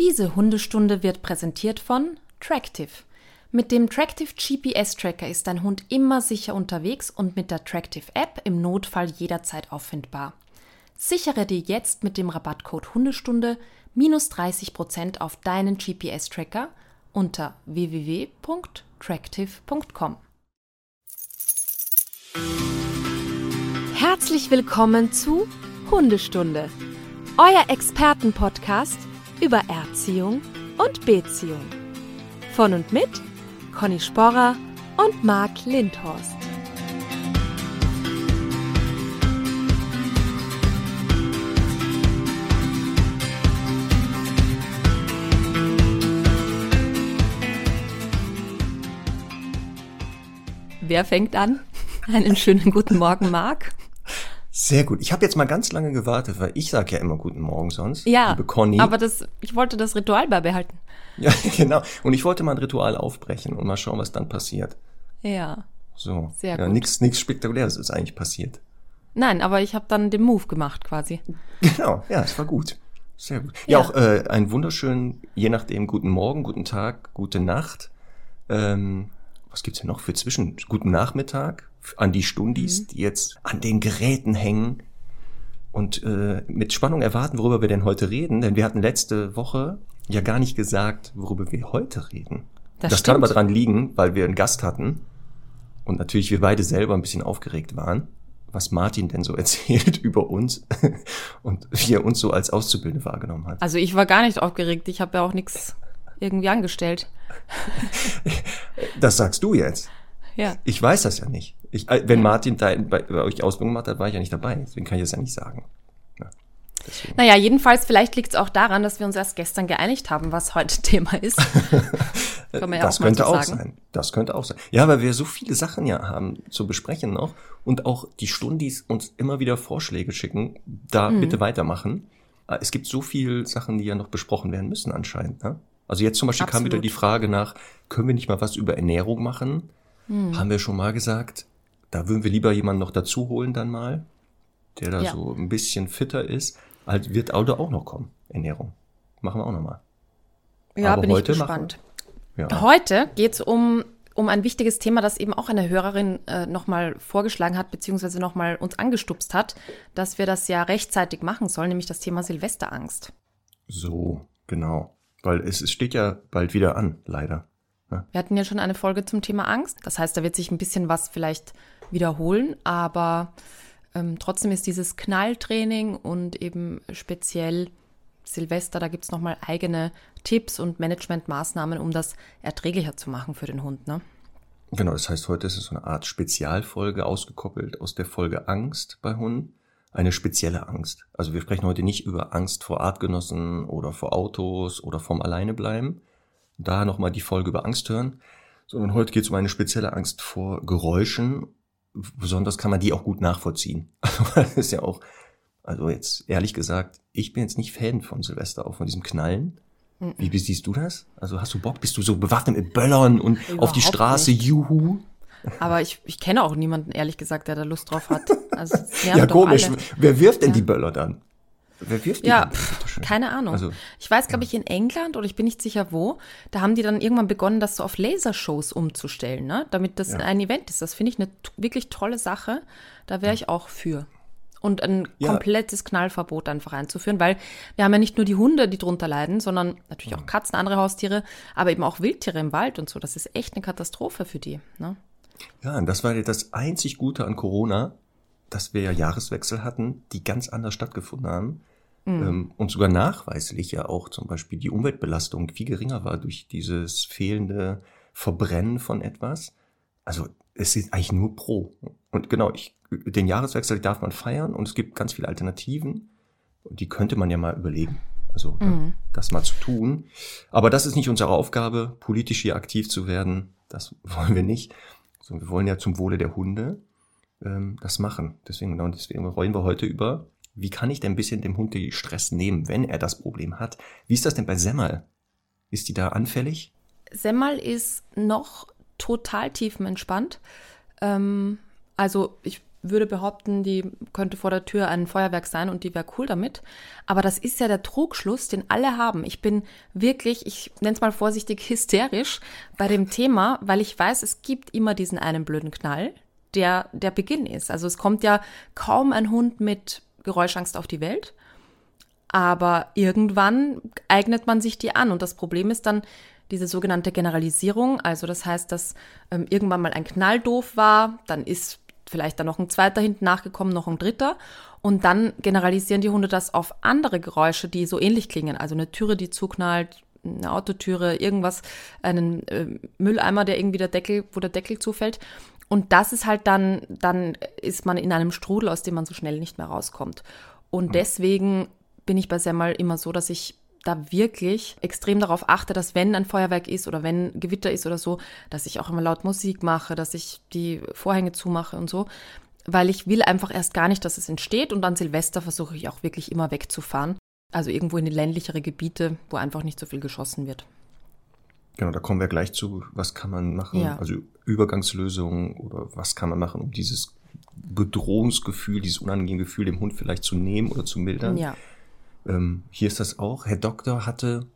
Diese Hundestunde wird präsentiert von Tractive. Mit dem Tractive GPS Tracker ist dein Hund immer sicher unterwegs und mit der Tractive App im Notfall jederzeit auffindbar. Sichere dir jetzt mit dem Rabattcode Hundestunde minus 30% auf deinen GPS Tracker unter www.tractive.com. Herzlich willkommen zu Hundestunde, euer Expertenpodcast über Erziehung und Beziehung. Von und mit Conny Sporrer und Marc Lindhorst. Wer fängt an? Einen schönen guten Morgen, Marc. Sehr gut. Ich habe jetzt mal ganz lange gewartet, weil ich sage ja immer guten Morgen sonst. Ja, liebe Conny. aber das, ich wollte das Ritual beibehalten. Ja, genau. Und ich wollte mal ein Ritual aufbrechen und mal schauen, was dann passiert. Ja. So. Sehr ja, gut. Nichts nix Spektakuläres ist eigentlich passiert. Nein, aber ich habe dann den Move gemacht quasi. Genau, ja, es war gut. Sehr gut. Ja, ja auch äh, einen wunderschönen, je nachdem, guten Morgen, guten Tag, gute Nacht. Ähm, was gibt's denn noch für zwischen? Guten Nachmittag an die Stundis, mhm. die jetzt an den Geräten hängen und äh, mit Spannung erwarten, worüber wir denn heute reden. Denn wir hatten letzte Woche ja gar nicht gesagt, worüber wir heute reden. Das, das kann aber dran liegen, weil wir einen Gast hatten und natürlich wir beide selber ein bisschen aufgeregt waren, was Martin denn so erzählt über uns und wie er uns so als Auszubildende wahrgenommen hat. Also ich war gar nicht aufgeregt, ich habe ja auch nichts irgendwie angestellt. Das sagst du jetzt. Ja. Ich weiß das ja nicht. Ich, äh, wenn Martin da bei, bei euch Ausbildung gemacht hat, war ich ja nicht dabei. Deswegen kann ich das ja nicht sagen. Ja, naja, jedenfalls, vielleicht liegt es auch daran, dass wir uns erst gestern geeinigt haben, was heute Thema ist. Kann ja das auch könnte so auch sein. Das könnte auch sein. Ja, weil wir so viele Sachen ja haben zu besprechen noch und auch die Stundis uns immer wieder Vorschläge schicken, da mhm. bitte weitermachen. Äh, es gibt so viele Sachen, die ja noch besprochen werden müssen anscheinend. Ne? Also jetzt zum Beispiel Absolut. kam wieder die Frage nach, können wir nicht mal was über Ernährung machen? Hm. Haben wir schon mal gesagt. Da würden wir lieber jemanden noch dazu holen dann mal, der da ja. so ein bisschen fitter ist. Halt wird Auto auch noch kommen, Ernährung. Machen wir auch noch mal. Ja, Aber bin ich gespannt. Wir, ja. Heute geht's um um ein wichtiges Thema, das eben auch eine Hörerin äh, nochmal vorgeschlagen hat, beziehungsweise nochmal uns angestupst hat, dass wir das ja rechtzeitig machen sollen, nämlich das Thema Silvesterangst. So, genau. Weil es, es steht ja bald wieder an, leider. Wir hatten ja schon eine Folge zum Thema Angst. Das heißt, da wird sich ein bisschen was vielleicht wiederholen, aber ähm, trotzdem ist dieses Knalltraining und eben speziell Silvester, da gibt es nochmal eigene Tipps und Managementmaßnahmen, um das erträglicher zu machen für den Hund. Ne? Genau, das heißt, heute ist es so eine Art Spezialfolge ausgekoppelt aus der Folge Angst bei Hunden. Eine spezielle Angst. Also wir sprechen heute nicht über Angst vor Artgenossen oder vor Autos oder vom Alleinebleiben, da nochmal die Folge über Angst hören, sondern heute geht es um eine spezielle Angst vor Geräuschen. Besonders kann man die auch gut nachvollziehen. Also das ist ja auch, also jetzt ehrlich gesagt, ich bin jetzt nicht Fan von Silvester, auch von diesem Knallen. Wie, wie siehst du das? Also hast du Bock? Bist du so bewaffnet mit Böllern und Überhaupt auf die Straße, nicht. juhu? Aber ich, ich kenne auch niemanden, ehrlich gesagt, der da Lust drauf hat. Also, ja, komisch. Alle. Wer wirft denn ja. die Böller dann? Wer wirft die ja, pff, keine Ahnung. Also, ich weiß, glaube ich, in England oder ich bin nicht sicher wo, da haben die dann irgendwann begonnen, das so auf Lasershows umzustellen, ne? damit das ja. ein Event ist. Das finde ich eine wirklich tolle Sache. Da wäre ich auch für. Und ein komplettes Knallverbot einfach einzuführen, weil wir haben ja nicht nur die Hunde, die drunter leiden, sondern natürlich auch Katzen, andere Haustiere, aber eben auch Wildtiere im Wald und so. Das ist echt eine Katastrophe für die. Ne? Ja, und das war ja das einzig Gute an Corona, dass wir ja Jahreswechsel hatten, die ganz anders stattgefunden haben. Mhm. Ähm, und sogar nachweislich ja auch zum Beispiel die Umweltbelastung viel geringer war durch dieses fehlende Verbrennen von etwas. Also es ist eigentlich nur pro. Und genau, ich, den Jahreswechsel darf man feiern und es gibt ganz viele Alternativen. Und die könnte man ja mal überlegen. Also mhm. das mal zu tun. Aber das ist nicht unsere Aufgabe, politisch hier aktiv zu werden. Das wollen wir nicht. Sondern wir wollen ja zum Wohle der Hunde ähm, das machen. Deswegen, genau, deswegen rollen wir heute über wie kann ich denn ein bisschen dem Hund die Stress nehmen, wenn er das Problem hat? Wie ist das denn bei Semmel? Ist die da anfällig? Semmel ist noch total tiefenentspannt. Ähm, also ich würde behaupten, die könnte vor der Tür ein Feuerwerk sein und die wäre cool damit. Aber das ist ja der Trugschluss, den alle haben. Ich bin wirklich, ich nenne es mal vorsichtig, hysterisch bei dem Thema, weil ich weiß, es gibt immer diesen einen blöden Knall, der der Beginn ist. Also es kommt ja kaum ein Hund mit Geräuschangst auf die Welt. Aber irgendwann eignet man sich die an. Und das Problem ist dann diese sogenannte Generalisierung. Also das heißt, dass ähm, irgendwann mal ein Knall doof war, dann ist vielleicht dann noch ein zweiter hinten nachgekommen, noch ein dritter. Und dann generalisieren die Hunde das auf andere Geräusche, die so ähnlich klingen. Also eine Türe, die zuknallt, eine Autotüre, irgendwas, einen äh, Mülleimer, der irgendwie der Deckel, wo der Deckel zufällt. Und das ist halt dann, dann ist man in einem Strudel, aus dem man so schnell nicht mehr rauskommt. Und deswegen bin ich bei Semmel immer so, dass ich da wirklich extrem darauf achte, dass wenn ein Feuerwerk ist oder wenn Gewitter ist oder so, dass ich auch immer laut Musik mache, dass ich die Vorhänge zumache und so, weil ich will einfach erst gar nicht, dass es entsteht und an Silvester versuche ich auch wirklich immer wegzufahren. Also irgendwo in die ländlichere Gebiete, wo einfach nicht so viel geschossen wird. Genau, da kommen wir gleich zu, was kann man machen, ja. also Übergangslösungen oder was kann man machen, um dieses Bedrohungsgefühl, dieses unangenehme Gefühl dem Hund vielleicht zu nehmen oder zu mildern. Ja. Ähm, hier ist das auch. Herr Doktor hatte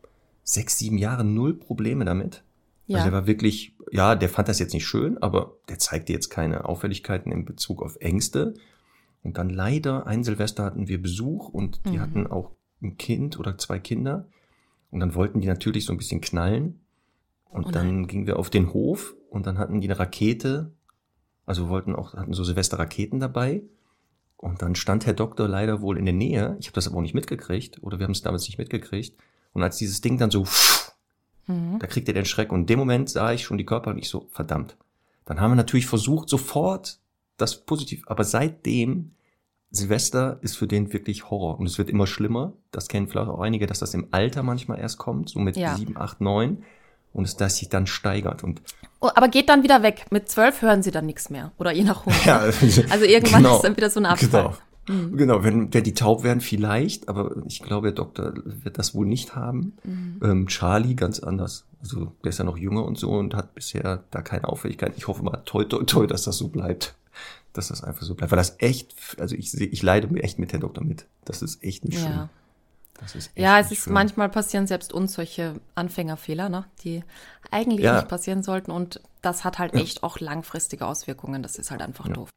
sechs, sieben Jahre null Probleme damit. Ja. Also er war wirklich, ja, der fand das jetzt nicht schön, aber der zeigte jetzt keine Auffälligkeiten in Bezug auf Ängste. Und dann leider ein Silvester hatten wir Besuch und die mhm. hatten auch ein Kind oder zwei Kinder. Und dann wollten die natürlich so ein bisschen knallen. Und oh dann gingen wir auf den Hof und dann hatten die eine Rakete, also wollten auch, hatten so Silvester-Raketen dabei. Und dann stand Herr Doktor leider wohl in der Nähe. Ich habe das aber auch nicht mitgekriegt oder wir haben es damals nicht mitgekriegt. Und als dieses Ding dann so, mhm. da kriegt er den Schreck. Und in dem Moment sah ich schon die Körper und ich so, verdammt. Dann haben wir natürlich versucht, sofort das positiv. Aber seitdem, Silvester ist für den wirklich Horror. Und es wird immer schlimmer. Das kennen vielleicht auch einige, dass das im Alter manchmal erst kommt, so mit sieben, acht, neun und es das sich dann steigert. Und oh, aber geht dann wieder weg. Mit zwölf hören sie dann nichts mehr. Oder je nach Hund. Ja, also irgendwann genau, ist dann wieder so ein Abfall. Genau. Mhm. Genau, wenn, wenn die taub werden, vielleicht, aber ich glaube, der Doktor wird das wohl nicht haben. Mhm. Ähm, Charlie ganz anders. Also der ist ja noch jünger und so und hat bisher da keine Auffälligkeit. Ich hoffe mal, toi, toi, toi, dass das so bleibt. Dass das einfach so bleibt. Weil das echt, also ich, ich leide echt mit Herrn Doktor mit. Das ist echt nicht schön ja, es ist schön. manchmal passieren selbst uns solche Anfängerfehler, ne, die eigentlich ja. nicht passieren sollten. Und das hat halt ja. echt auch langfristige Auswirkungen. Das ist halt einfach ja. doof.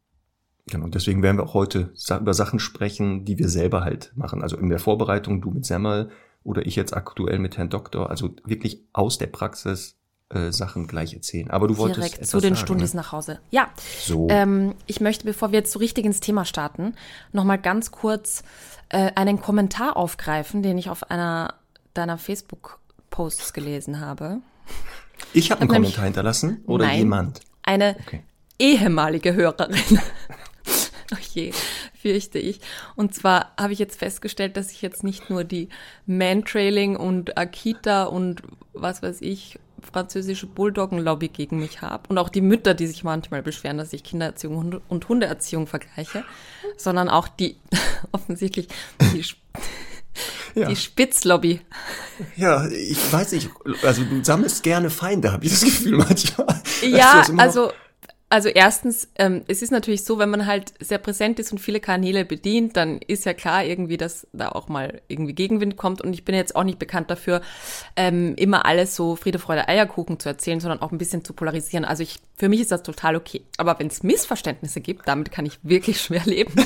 Genau, deswegen werden wir auch heute über Sachen sprechen, die wir selber halt machen. Also in der Vorbereitung, du mit Semmel oder ich jetzt aktuell mit Herrn Doktor. Also wirklich aus der Praxis äh, Sachen gleich erzählen. Aber du wolltest direkt zu den sagen, Stundis ne? nach Hause. Ja. So. Ähm, ich möchte, bevor wir jetzt so richtig ins Thema starten, noch mal ganz kurz äh, einen Kommentar aufgreifen, den ich auf einer deiner Facebook-Posts gelesen habe. Ich habe einen hab Kommentar hinterlassen oder nein, jemand? Eine okay. ehemalige Hörerin. oh je, fürchte ich. Und zwar habe ich jetzt festgestellt, dass ich jetzt nicht nur die Mantrailing und Akita und was weiß ich französische Bulldoggen-Lobby gegen mich habe und auch die Mütter, die sich manchmal beschweren, dass ich Kindererziehung und Hundeerziehung vergleiche, sondern auch die offensichtlich die, ja. die Spitzlobby. Ja, ich weiß nicht, also du sammelst gerne Feinde, habe ich das Gefühl manchmal. Ja, also also erstens, ähm, es ist natürlich so, wenn man halt sehr präsent ist und viele Kanäle bedient, dann ist ja klar irgendwie, dass da auch mal irgendwie Gegenwind kommt. Und ich bin jetzt auch nicht bekannt dafür, ähm, immer alles so Friede, Freude, Eierkuchen zu erzählen, sondern auch ein bisschen zu polarisieren. Also ich, für mich ist das total okay. Aber wenn es Missverständnisse gibt, damit kann ich wirklich schwer leben.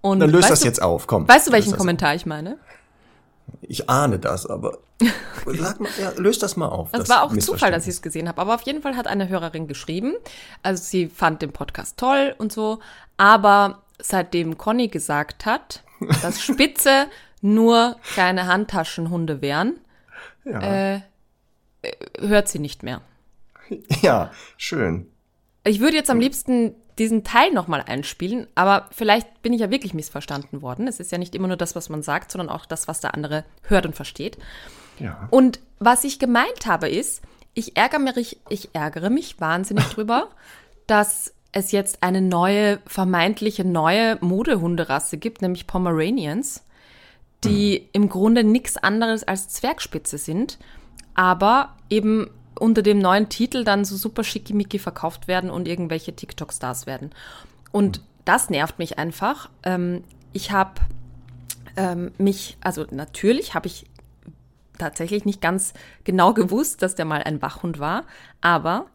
Und dann löst das du, jetzt auf, komm. Weißt du, welchen Kommentar auf. ich meine? Ich ahne das, aber sag mal, ja, löst das mal auf. Das, das war auch Zufall, dass ich es gesehen habe. Aber auf jeden Fall hat eine Hörerin geschrieben. Also sie fand den Podcast toll und so. Aber seitdem Conny gesagt hat, dass Spitze nur kleine Handtaschenhunde wären, ja. äh, hört sie nicht mehr. Ja, schön. Ich würde jetzt am liebsten diesen Teil nochmal einspielen, aber vielleicht bin ich ja wirklich missverstanden worden. Es ist ja nicht immer nur das, was man sagt, sondern auch das, was der andere hört und versteht. Ja. Und was ich gemeint habe ist, ich ärgere mich, ich ärgere mich wahnsinnig drüber, dass es jetzt eine neue, vermeintliche neue Modehunderasse gibt, nämlich Pomeranians, die mhm. im Grunde nichts anderes als Zwergspitze sind, aber eben unter dem neuen Titel dann so super schickimicki verkauft werden und irgendwelche TikTok-Stars werden. Und das nervt mich einfach. Ähm, ich habe ähm, mich, also natürlich habe ich tatsächlich nicht ganz genau gewusst, dass der mal ein Wachhund war, aber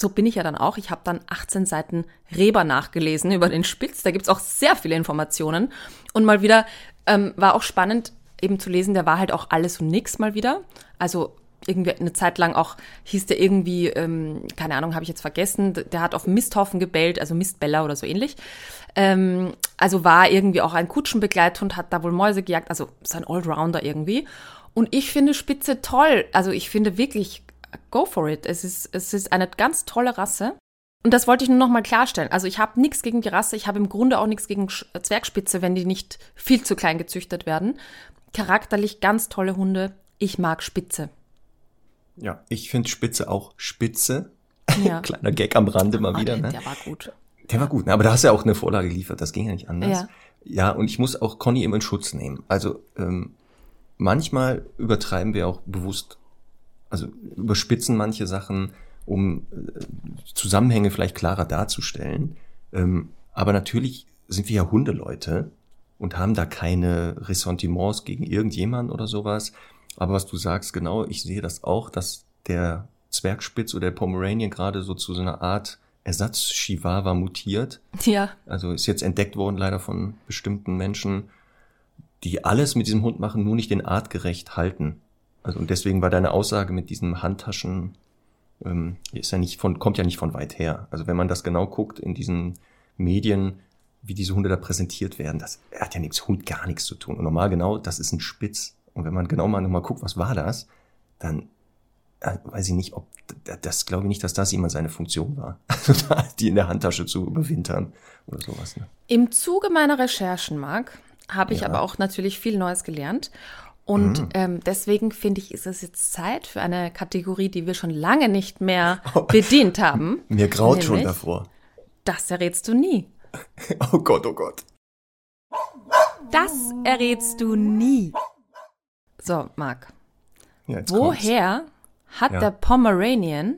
so bin ich ja dann auch. Ich habe dann 18 Seiten Reber nachgelesen über den Spitz. Da gibt es auch sehr viele Informationen. Und mal wieder ähm, war auch spannend, eben zu lesen, der war halt auch alles und nix mal wieder. Also irgendwie eine Zeit lang auch hieß der irgendwie, ähm, keine Ahnung, habe ich jetzt vergessen, der hat auf Misthaufen gebellt, also Mistbeller oder so ähnlich. Ähm, also war irgendwie auch ein Kutschenbegleithund, hat da wohl Mäuse gejagt, also ist ein Allrounder irgendwie. Und ich finde Spitze toll. Also ich finde wirklich, go for it. Es ist, es ist eine ganz tolle Rasse. Und das wollte ich nur noch mal klarstellen. Also ich habe nichts gegen die Rasse, ich habe im Grunde auch nichts gegen Zwergspitze, wenn die nicht viel zu klein gezüchtet werden. Charakterlich ganz tolle Hunde. Ich mag Spitze. Ja, ich finde Spitze auch Spitze. Ja. Kleiner Gag am Rande mal wieder. Ne? Der war gut. Der war gut, ne? aber da hast du ja auch eine Vorlage geliefert, das ging ja nicht anders. Ja, ja und ich muss auch Conny immer in Schutz nehmen. Also ähm, manchmal übertreiben wir auch bewusst, also überspitzen manche Sachen, um äh, Zusammenhänge vielleicht klarer darzustellen. Ähm, aber natürlich sind wir ja Hundeleute und haben da keine Ressentiments gegen irgendjemand oder sowas. Aber was du sagst, genau, ich sehe das auch, dass der Zwergspitz oder der Pomeranian gerade so zu so einer Art Ersatz-Chihuahua mutiert. Ja. Also ist jetzt entdeckt worden leider von bestimmten Menschen, die alles mit diesem Hund machen, nur nicht den artgerecht halten. Also und deswegen war deine Aussage mit diesen Handtaschen ähm, ist ja nicht von kommt ja nicht von weit her. Also wenn man das genau guckt in diesen Medien, wie diese Hunde da präsentiert werden, das hat ja nichts Hund gar nichts zu tun. Und normal genau, das ist ein Spitz. Und wenn man genau mal nochmal guckt, was war das, dann äh, weiß ich nicht, ob das glaube ich nicht, dass das jemand seine Funktion war. Die in der Handtasche zu überwintern oder sowas. Ne? Im Zuge meiner Recherchen, Marc, habe ich ja. aber auch natürlich viel Neues gelernt. Und mhm. ähm, deswegen finde ich, ist es jetzt Zeit für eine Kategorie, die wir schon lange nicht mehr oh. bedient haben. Mir graut schon davor. Das errätst du nie. Oh Gott, oh Gott. Das errätst du nie. So, Marc. Ja, woher kommt's. hat ja. der Pomeranian,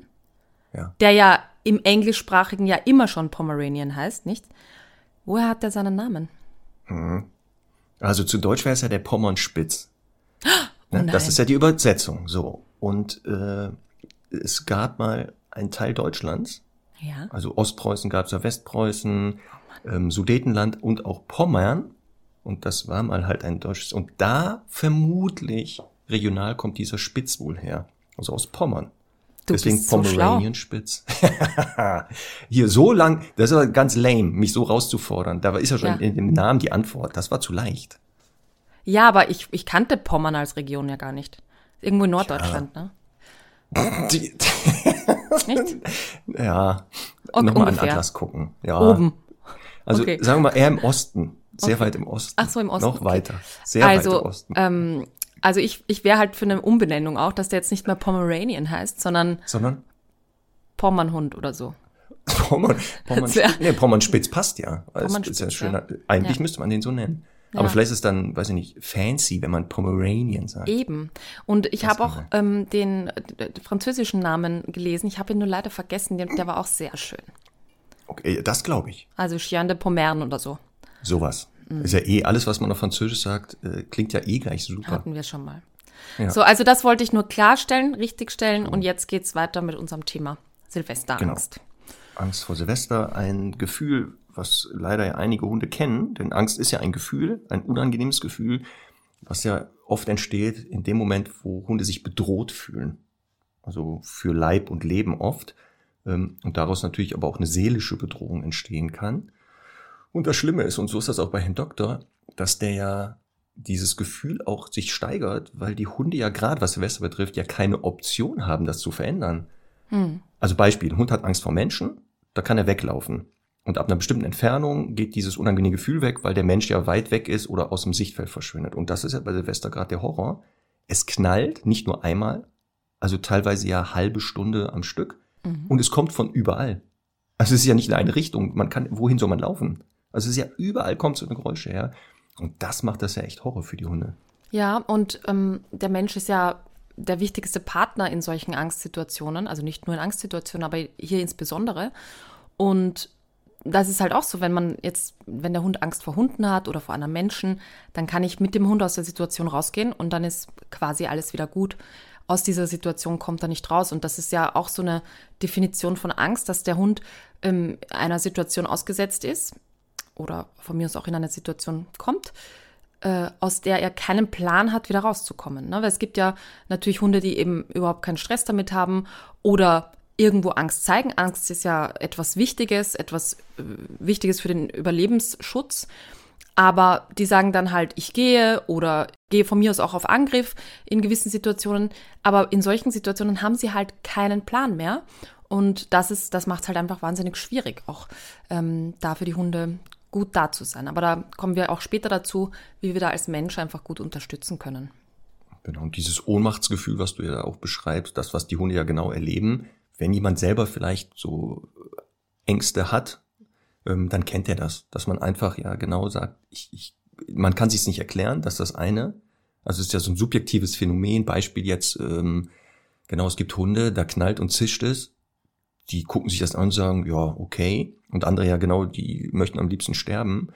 ja. der ja im englischsprachigen ja immer schon Pomeranian heißt, nicht? Woher hat er seinen Namen? Mhm. Also zu Deutsch wäre es ja der Pommernspitz. Oh ne? Das ist ja die Übersetzung. So. Und äh, es gab mal einen Teil Deutschlands. Ja. Also Ostpreußen gab es ja Westpreußen, oh ähm, Sudetenland und auch Pommern. Und das war mal halt ein deutsches. Und da vermutlich regional kommt dieser Spitz wohl her. Also aus Pommern. Du Deswegen Pomeranian so Spitz. Hier so lang, das ist aber ganz lame, mich so rauszufordern. Da ist ja schon ja. in dem Namen die Antwort. Das war zu leicht. Ja, aber ich, ich kannte Pommern als Region ja gar nicht. Irgendwo in Norddeutschland, ja. ne? Die, nicht? Ja. Nochmal an Atlas gucken. Ja. Oben. Also okay. sagen wir mal eher im Osten. Sehr okay. weit im Osten. Ach so, im Osten. Noch okay. weiter. Sehr also, weit im Osten. Ähm, also ich, ich wäre halt für eine Umbenennung auch, dass der jetzt nicht mehr Pomeranian heißt, sondern, sondern? Pommernhund oder so. Pommern, Pommern, nee, Pommernspitz passt ja. Pommernspitz, ist ja schöner, Eigentlich ja. müsste man den so nennen. Ja. Aber vielleicht ist es dann, weiß ich nicht, fancy, wenn man Pomeranian sagt. Eben. Und ich habe auch ähm, den äh, französischen Namen gelesen. Ich habe ihn nur leider vergessen. Der, der war auch sehr schön. Okay, das glaube ich. Also Chien de Pommern oder so. Sowas. Mhm. Ist ja eh, alles, was man auf Französisch sagt, äh, klingt ja eh gleich super. Hatten wir schon mal. Ja. So, also das wollte ich nur klarstellen, richtigstellen und jetzt geht's weiter mit unserem Thema Silvesterangst. Genau. Angst vor Silvester, ein Gefühl, was leider ja einige Hunde kennen, denn Angst ist ja ein Gefühl, ein unangenehmes Gefühl, was ja oft entsteht in dem Moment, wo Hunde sich bedroht fühlen. Also für Leib und Leben oft. Ähm, und daraus natürlich aber auch eine seelische Bedrohung entstehen kann. Und das Schlimme ist, und so ist das auch bei Herrn Doktor, dass der ja dieses Gefühl auch sich steigert, weil die Hunde ja gerade, was Silvester betrifft, ja keine Option haben, das zu verändern. Hm. Also Beispiel, ein Hund hat Angst vor Menschen, da kann er weglaufen. Und ab einer bestimmten Entfernung geht dieses unangenehme Gefühl weg, weil der Mensch ja weit weg ist oder aus dem Sichtfeld verschwindet. Und das ist ja bei Silvester gerade der Horror. Es knallt nicht nur einmal, also teilweise ja halbe Stunde am Stück. Mhm. Und es kommt von überall. Also es ist ja nicht in eine Richtung. Man kann, wohin soll man laufen? Also es ist ja überall kommt so eine Geräusche her. Und das macht das ja echt Horror für die Hunde. Ja, und ähm, der Mensch ist ja der wichtigste Partner in solchen Angstsituationen, also nicht nur in Angstsituationen, aber hier insbesondere. Und das ist halt auch so, wenn man jetzt, wenn der Hund Angst vor Hunden hat oder vor anderen Menschen, dann kann ich mit dem Hund aus der Situation rausgehen und dann ist quasi alles wieder gut. Aus dieser Situation kommt er nicht raus. Und das ist ja auch so eine Definition von Angst, dass der Hund ähm, einer Situation ausgesetzt ist oder von mir aus auch in eine Situation kommt, äh, aus der er keinen Plan hat, wieder rauszukommen. Ne? Weil es gibt ja natürlich Hunde, die eben überhaupt keinen Stress damit haben oder irgendwo Angst zeigen. Angst ist ja etwas Wichtiges, etwas äh, Wichtiges für den Überlebensschutz. Aber die sagen dann halt, ich gehe oder gehe von mir aus auch auf Angriff in gewissen Situationen. Aber in solchen Situationen haben sie halt keinen Plan mehr. Und das das macht es halt einfach wahnsinnig schwierig, auch ähm, da für die Hunde gut da zu sein. Aber da kommen wir auch später dazu, wie wir da als Mensch einfach gut unterstützen können. Genau, und dieses Ohnmachtsgefühl, was du ja auch beschreibst, das, was die Hunde ja genau erleben, wenn jemand selber vielleicht so Ängste hat, ähm, dann kennt er das, dass man einfach ja genau sagt, ich, ich, man kann sich nicht erklären, dass das eine, also es ist ja so ein subjektives Phänomen, Beispiel jetzt, ähm, genau, es gibt Hunde, da knallt und zischt es, die gucken sich das an und sagen, ja, okay, und andere ja genau, die möchten am liebsten sterben.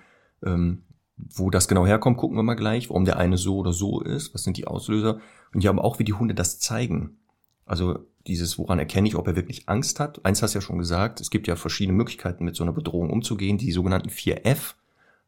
Ähm, wo das genau herkommt, gucken wir mal gleich, warum der eine so oder so ist, was sind die Auslöser und ja aber auch, wie die Hunde das zeigen. Also dieses, woran erkenne ich, ob er wirklich Angst hat. Eins hast du ja schon gesagt, es gibt ja verschiedene Möglichkeiten, mit so einer Bedrohung umzugehen. Die sogenannten 4F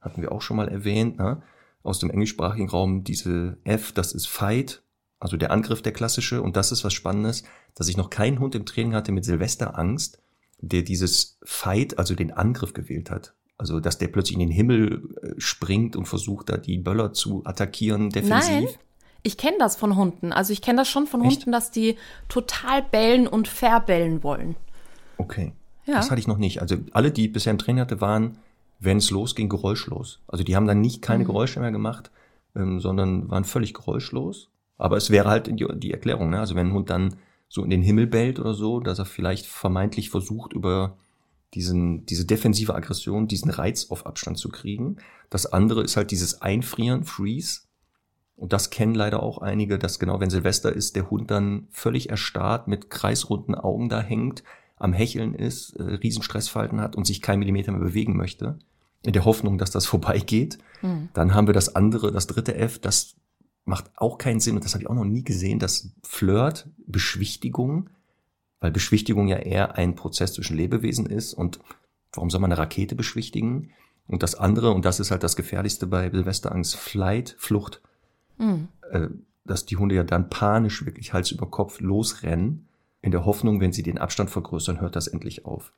hatten wir auch schon mal erwähnt, ne? aus dem englischsprachigen Raum. Diese F, das ist Fight, also der Angriff, der klassische. Und das ist was Spannendes, dass ich noch keinen Hund im Training hatte mit Silvesterangst, der dieses Fight, also den Angriff gewählt hat. Also, dass der plötzlich in den Himmel äh, springt und versucht, da die Böller zu attackieren, defensiv. Nein. Ich kenne das von Hunden. Also ich kenne das schon von Echt? Hunden, dass die total bellen und verbellen wollen. Okay. Ja. Das hatte ich noch nicht. Also alle, die ich bisher im Training hatte, waren, wenn es losging, geräuschlos. Also die haben dann nicht keine mhm. Geräusche mehr gemacht, ähm, sondern waren völlig geräuschlos. Aber es wäre halt die, die Erklärung, ne? Also wenn ein Hund dann so in den Himmel bellt oder so, dass er vielleicht vermeintlich versucht, über diesen, diese defensive Aggression, diesen Reiz auf Abstand zu kriegen. Das andere ist halt dieses Einfrieren, Freeze, und das kennen leider auch einige, dass genau wenn Silvester ist, der Hund dann völlig erstarrt mit kreisrunden Augen da hängt, am Hecheln ist, äh, Riesenstressfalten hat und sich kein Millimeter mehr bewegen möchte, in der Hoffnung, dass das vorbeigeht. Mhm. Dann haben wir das andere, das dritte F, das macht auch keinen Sinn und das habe ich auch noch nie gesehen, das Flirt, Beschwichtigung, weil Beschwichtigung ja eher ein Prozess zwischen Lebewesen ist und warum soll man eine Rakete beschwichtigen? Und das andere, und das ist halt das Gefährlichste bei Silvesterangst, Flight, Flucht. Mhm. Äh, dass die Hunde ja dann panisch wirklich Hals über Kopf losrennen, in der Hoffnung, wenn sie den Abstand vergrößern, hört das endlich auf.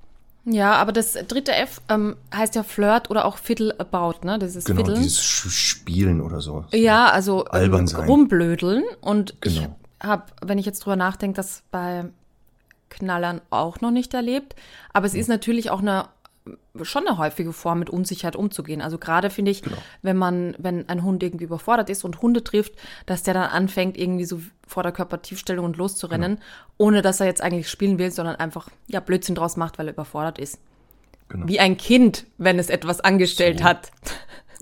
Ja, aber das dritte F ähm, heißt ja Flirt oder auch Fiddle about, ne? Das ist genau, Fiddle. dieses Spielen oder so. Ja, also ähm, rumblödeln. Und genau. ich habe, wenn ich jetzt drüber nachdenke, das bei Knallern auch noch nicht erlebt. Aber es ja. ist natürlich auch eine schon eine häufige Form, mit Unsicherheit umzugehen. Also gerade finde ich, genau. wenn man, wenn ein Hund irgendwie überfordert ist und Hunde trifft, dass der dann anfängt, irgendwie so vor der Körpertiefstellung und loszurennen, genau. ohne dass er jetzt eigentlich spielen will, sondern einfach ja Blödsinn draus macht, weil er überfordert ist. Genau. Wie ein Kind, wenn es etwas angestellt so. hat.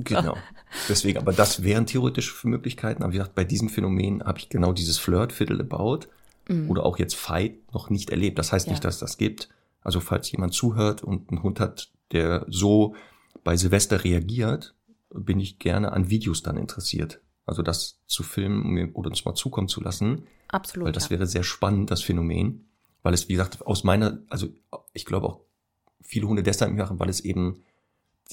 Genau. Deswegen, aber das wären theoretische Möglichkeiten. Aber wie gesagt, bei diesem Phänomen habe ich genau dieses Flirt, Fiddle about mhm. oder auch jetzt Fight noch nicht erlebt. Das heißt ja. nicht, dass das gibt. Also falls jemand zuhört und einen Hund hat, der so bei Silvester reagiert, bin ich gerne an Videos dann interessiert. Also das zu filmen oder uns mal zukommen zu lassen. Absolut. Weil das ja. wäre sehr spannend, das Phänomen. Weil es, wie gesagt, aus meiner, also ich glaube auch viele Hunde deshalb machen, weil es eben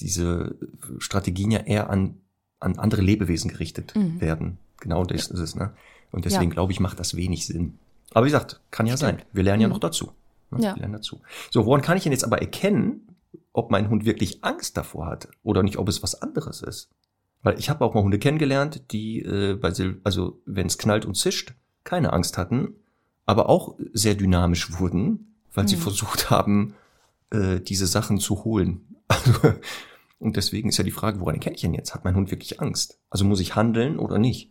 diese Strategien ja eher an, an andere Lebewesen gerichtet mhm. werden. Genau das ist es, ne? Und deswegen ja. glaube ich, macht das wenig Sinn. Aber wie gesagt, kann ja Stimmt. sein. Wir lernen ja mhm. noch dazu. Ne? Ja. Wir lernen dazu. So, woran kann ich denn jetzt aber erkennen, ob mein Hund wirklich Angst davor hat oder nicht, ob es was anderes ist. Weil ich habe auch mal Hunde kennengelernt, die äh, bei Sil also wenn es knallt und zischt, keine Angst hatten, aber auch sehr dynamisch wurden, weil mhm. sie versucht haben, äh, diese Sachen zu holen. Also, und deswegen ist ja die Frage, woran erkenne ich denn jetzt? Hat mein Hund wirklich Angst? Also muss ich handeln oder nicht?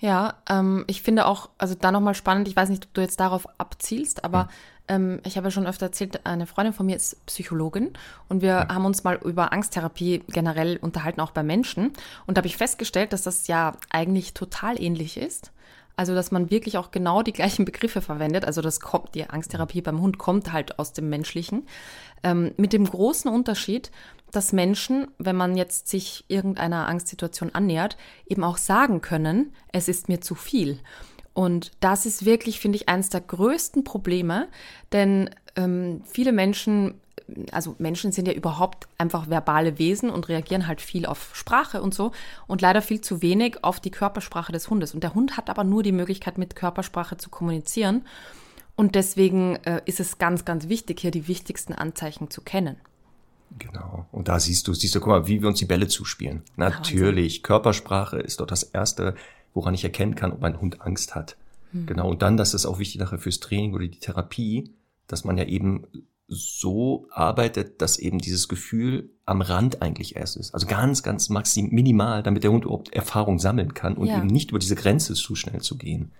Ja, ähm, ich finde auch, also da nochmal spannend, ich weiß nicht, ob du jetzt darauf abzielst, aber ähm, ich habe ja schon öfter erzählt, eine Freundin von mir ist Psychologin und wir haben uns mal über Angsttherapie generell unterhalten, auch bei Menschen. Und da habe ich festgestellt, dass das ja eigentlich total ähnlich ist. Also, dass man wirklich auch genau die gleichen Begriffe verwendet. Also, das kommt, die Angsttherapie beim Hund kommt halt aus dem Menschlichen. Ähm, mit dem großen Unterschied, dass Menschen, wenn man jetzt sich irgendeiner Angstsituation annähert, eben auch sagen können, es ist mir zu viel. Und das ist wirklich, finde ich, eines der größten Probleme, denn ähm, viele Menschen, also Menschen sind ja überhaupt einfach verbale Wesen und reagieren halt viel auf Sprache und so und leider viel zu wenig auf die Körpersprache des Hundes. Und der Hund hat aber nur die Möglichkeit, mit Körpersprache zu kommunizieren. Und deswegen äh, ist es ganz, ganz wichtig, hier die wichtigsten Anzeichen zu kennen. Genau. Und da siehst du, siehst du, guck mal, wie wir uns die Bälle zuspielen. Natürlich, ja, Körpersprache ist doch das Erste, woran ich erkennen kann, ob mein Hund Angst hat. Mhm. Genau. Und dann, das ist auch wichtig nachher fürs Training oder die Therapie, dass man ja eben so arbeitet, dass eben dieses Gefühl am Rand eigentlich erst ist. Also ganz, ganz maxim, minimal, damit der Hund überhaupt Erfahrung sammeln kann und ja. eben nicht über diese Grenze zu schnell zu gehen.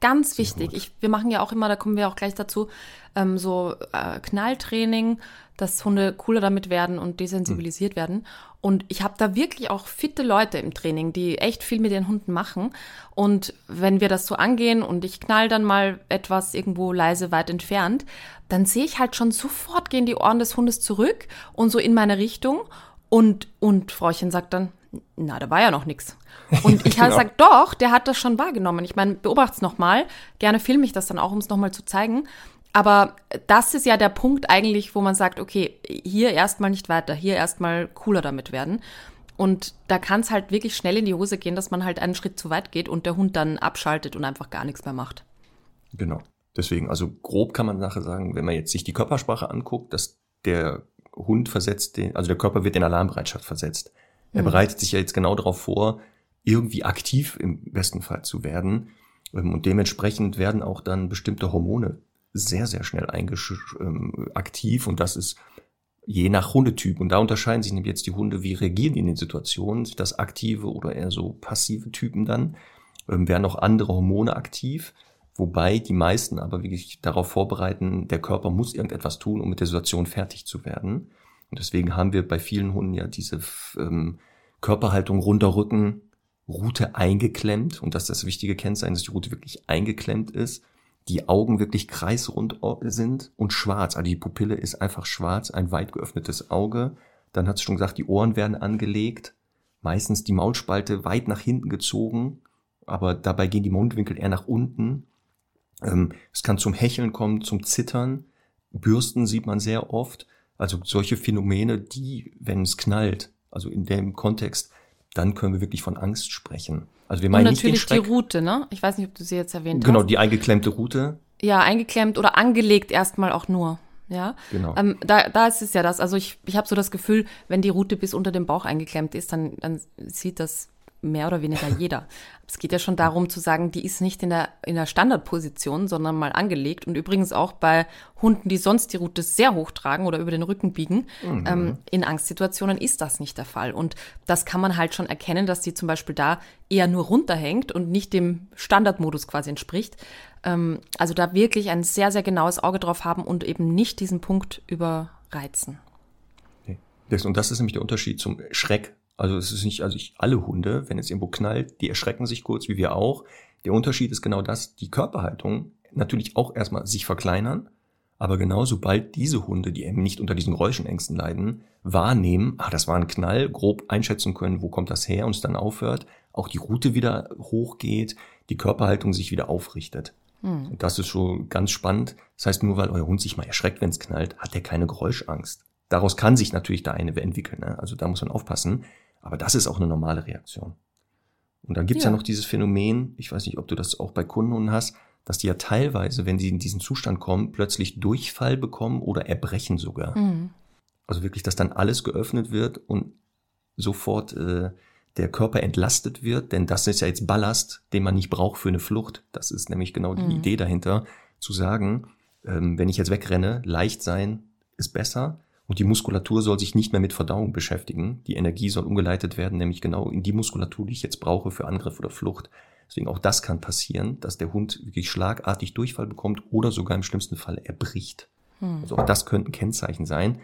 Ganz wichtig. Ich, wir machen ja auch immer, da kommen wir auch gleich dazu, ähm, so äh, Knalltraining, dass Hunde cooler damit werden und desensibilisiert mhm. werden. Und ich habe da wirklich auch fitte Leute im Training, die echt viel mit ihren Hunden machen. Und wenn wir das so angehen und ich knall dann mal etwas irgendwo leise weit entfernt, dann sehe ich halt schon sofort gehen die Ohren des Hundes zurück und so in meine Richtung. Und, und Frauchen sagt dann, na, da war ja noch nichts. Und ich habe genau. gesagt, doch, der hat das schon wahrgenommen. Ich meine, beobacht's nochmal. Gerne filme ich das dann auch, um es nochmal zu zeigen. Aber das ist ja der Punkt eigentlich, wo man sagt, okay, hier erstmal nicht weiter, hier erstmal cooler damit werden. Und da kann es halt wirklich schnell in die Hose gehen, dass man halt einen Schritt zu weit geht und der Hund dann abschaltet und einfach gar nichts mehr macht. Genau. Deswegen, also grob kann man nachher sagen, wenn man jetzt sich die Körpersprache anguckt, dass der Hund versetzt den, also der Körper wird in Alarmbereitschaft versetzt. Er mhm. bereitet sich ja jetzt genau darauf vor, irgendwie aktiv im besten Fall zu werden. Ähm, und dementsprechend werden auch dann bestimmte Hormone sehr, sehr schnell ähm, aktiv. Und das ist je nach Hundetyp. Und da unterscheiden sich nämlich jetzt die Hunde, wie reagieren die in den Situationen. Sind das aktive oder eher so passive Typen dann? Ähm, werden auch andere Hormone aktiv? Wobei die meisten aber wirklich darauf vorbereiten, der Körper muss irgendetwas tun, um mit der Situation fertig zu werden. Und deswegen haben wir bei vielen Hunden ja diese ähm, Körperhaltung runter Rücken, Rute eingeklemmt. Und das ist das wichtige Kennzeichen, dass die Rute wirklich eingeklemmt ist. Die Augen wirklich kreisrund sind und schwarz. Also die Pupille ist einfach schwarz, ein weit geöffnetes Auge. Dann hat es schon gesagt, die Ohren werden angelegt. Meistens die Maulspalte weit nach hinten gezogen. Aber dabei gehen die Mundwinkel eher nach unten. Ähm, es kann zum Hecheln kommen, zum Zittern. Bürsten sieht man sehr oft. Also solche Phänomene, die, wenn es knallt, also in dem Kontext, dann können wir wirklich von Angst sprechen. Also wir meinen Und natürlich nicht den Schreck. die Route, ne? Ich weiß nicht, ob du sie jetzt erwähnt genau, hast. Genau, die eingeklemmte Route. Ja, eingeklemmt oder angelegt erstmal auch nur. Ja, genau. Ähm, da, da ist es ja das. Also ich, ich habe so das Gefühl, wenn die Route bis unter dem Bauch eingeklemmt ist, dann, dann sieht das mehr oder weniger jeder. Es geht ja schon darum zu sagen, die ist nicht in der, in der Standardposition, sondern mal angelegt. Und übrigens auch bei Hunden, die sonst die Route sehr hoch tragen oder über den Rücken biegen, mhm. ähm, in Angstsituationen ist das nicht der Fall. Und das kann man halt schon erkennen, dass die zum Beispiel da eher nur runterhängt und nicht dem Standardmodus quasi entspricht. Ähm, also da wirklich ein sehr, sehr genaues Auge drauf haben und eben nicht diesen Punkt überreizen. Und das ist nämlich der Unterschied zum Schreck also es ist nicht, also ich, alle Hunde, wenn es irgendwo knallt, die erschrecken sich kurz, wie wir auch. Der Unterschied ist genau das, die Körperhaltung natürlich auch erstmal sich verkleinern, aber genau sobald diese Hunde, die eben nicht unter diesen Geräuschenängsten leiden, wahrnehmen, ah, das war ein Knall, grob einschätzen können, wo kommt das her und es dann aufhört, auch die Route wieder hochgeht, die Körperhaltung sich wieder aufrichtet. Und das ist schon ganz spannend. Das heißt, nur weil euer Hund sich mal erschreckt, wenn es knallt, hat er keine Geräuschangst. Daraus kann sich natürlich da eine entwickeln. Ne? Also da muss man aufpassen. Aber das ist auch eine normale Reaktion. Und dann gibt's ja. ja noch dieses Phänomen, ich weiß nicht, ob du das auch bei Kunden hast, dass die ja teilweise, wenn sie in diesen Zustand kommen, plötzlich Durchfall bekommen oder erbrechen sogar. Mhm. Also wirklich, dass dann alles geöffnet wird und sofort äh, der Körper entlastet wird, denn das ist ja jetzt Ballast, den man nicht braucht für eine Flucht. Das ist nämlich genau die mhm. Idee dahinter, zu sagen, ähm, wenn ich jetzt wegrenne, leicht sein ist besser, und die Muskulatur soll sich nicht mehr mit Verdauung beschäftigen. Die Energie soll umgeleitet werden, nämlich genau in die Muskulatur, die ich jetzt brauche für Angriff oder Flucht. Deswegen auch das kann passieren, dass der Hund wirklich schlagartig Durchfall bekommt oder sogar im schlimmsten Fall erbricht. Hm. Also auch das könnten Kennzeichen sein.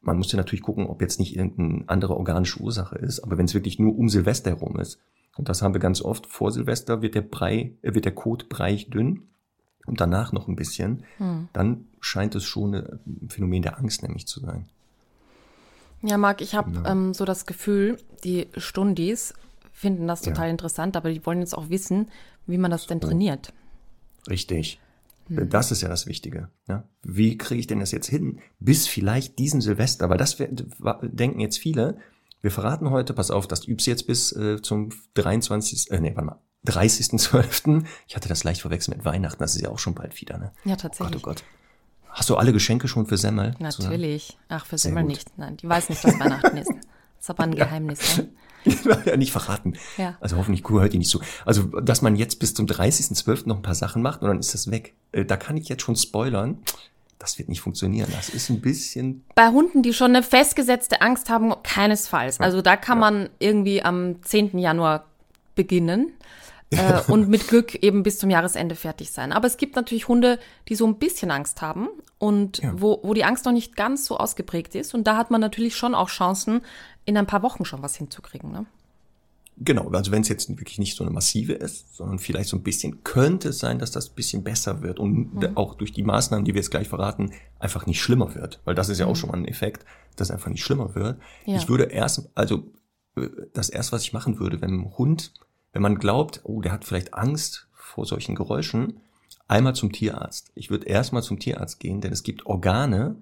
Man muss ja natürlich gucken, ob jetzt nicht irgendeine andere organische Ursache ist. Aber wenn es wirklich nur um Silvester herum ist Und das haben wir ganz oft. Vor Silvester wird der Brei, äh, wird der Kot breichdünn und danach noch ein bisschen. Hm. Dann scheint es schon ein Phänomen der Angst nämlich zu sein. Ja, Marc, ich habe ja. ähm, so das Gefühl, die Stundis finden das total ja. interessant, aber die wollen jetzt auch wissen, wie man das denn trainiert. Richtig. Hm. Das ist ja das Wichtige. Ja? Wie kriege ich denn das jetzt hin? Bis vielleicht diesen Silvester, weil das denken jetzt viele. Wir verraten heute, pass auf, das übst jetzt bis äh, zum 23. Äh, nee, warte mal, 30.12. Ich hatte das leicht verwechselt mit Weihnachten, das ist ja auch schon bald wieder, ne? Ja, tatsächlich. Oh Gott, oh Gott. Hast du alle Geschenke schon für Semmel? Natürlich. Ach, für Semmel nicht. Nein, die weiß nicht, was Weihnachten ist. Das ist aber ein Geheimnis. Ne? ja, nicht verraten. Ja. Also hoffentlich hört ihr nicht so. Also, dass man jetzt bis zum 30.12. noch ein paar Sachen macht und dann ist das weg. Äh, da kann ich jetzt schon spoilern. Das wird nicht funktionieren. Das ist ein bisschen. Bei Hunden, die schon eine festgesetzte Angst haben, keinesfalls. Also da kann ja. man irgendwie am 10. Januar beginnen äh, und mit Glück eben bis zum Jahresende fertig sein. Aber es gibt natürlich Hunde, die so ein bisschen Angst haben und ja. wo, wo die Angst noch nicht ganz so ausgeprägt ist. Und da hat man natürlich schon auch Chancen, in ein paar Wochen schon was hinzukriegen. Ne? Genau, also wenn es jetzt wirklich nicht so eine massive ist, sondern vielleicht so ein bisschen, könnte es sein, dass das ein bisschen besser wird und mhm. auch durch die Maßnahmen, die wir jetzt gleich verraten, einfach nicht schlimmer wird. Weil das ist ja auch mhm. schon mal ein Effekt, dass es einfach nicht schlimmer wird. Ja. Ich würde erst, also äh, das erste, was ich machen würde, wenn ein Hund wenn man glaubt, oh, der hat vielleicht Angst vor solchen Geräuschen, einmal zum Tierarzt. Ich würde erstmal zum Tierarzt gehen, denn es gibt Organe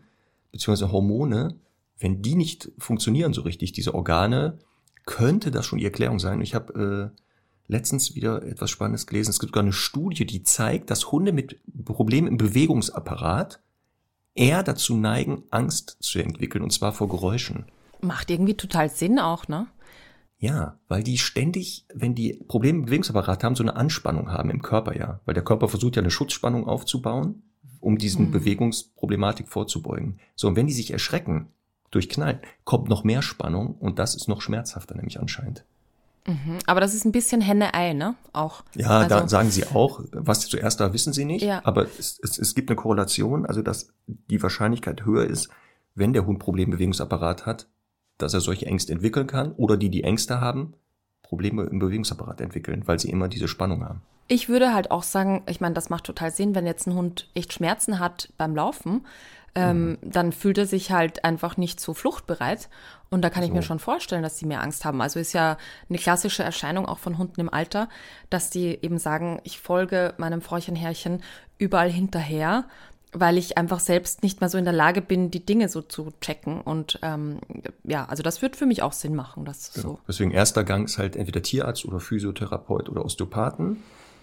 beziehungsweise Hormone, wenn die nicht funktionieren so richtig, diese Organe, könnte das schon die Erklärung sein. Ich habe äh, letztens wieder etwas Spannendes gelesen. Es gibt sogar eine Studie, die zeigt, dass Hunde mit Problemen im Bewegungsapparat eher dazu neigen, Angst zu entwickeln, und zwar vor Geräuschen. Macht irgendwie total Sinn auch, ne? Ja, weil die ständig, wenn die Probleme im Bewegungsapparat haben, so eine Anspannung haben im Körper, ja. Weil der Körper versucht ja eine Schutzspannung aufzubauen, um diesen mhm. Bewegungsproblematik vorzubeugen. So, und wenn die sich erschrecken durch Knallen, kommt noch mehr Spannung und das ist noch schmerzhafter, nämlich anscheinend. Mhm. Aber das ist ein bisschen Henne-Ei, ne? Auch. Ja, also, da sagen sie auch, was zuerst da wissen sie nicht, ja. aber es, es, es gibt eine Korrelation, also dass die Wahrscheinlichkeit höher ist, wenn der Hund Problembewegungsapparat hat, dass er solche Ängste entwickeln kann oder die, die Ängste haben, Probleme im Bewegungsapparat entwickeln, weil sie immer diese Spannung haben. Ich würde halt auch sagen, ich meine, das macht total Sinn, wenn jetzt ein Hund echt Schmerzen hat beim Laufen, ähm, mhm. dann fühlt er sich halt einfach nicht so fluchtbereit. Und da kann so. ich mir schon vorstellen, dass sie mehr Angst haben. Also ist ja eine klassische Erscheinung auch von Hunden im Alter, dass die eben sagen, ich folge meinem Fräuchchenherrchen überall hinterher weil ich einfach selbst nicht mehr so in der Lage bin, die Dinge so zu checken. Und ähm, ja, also das wird für mich auch Sinn machen. Das genau. so. Deswegen erster Gang ist halt entweder Tierarzt oder Physiotherapeut oder Osteopathen.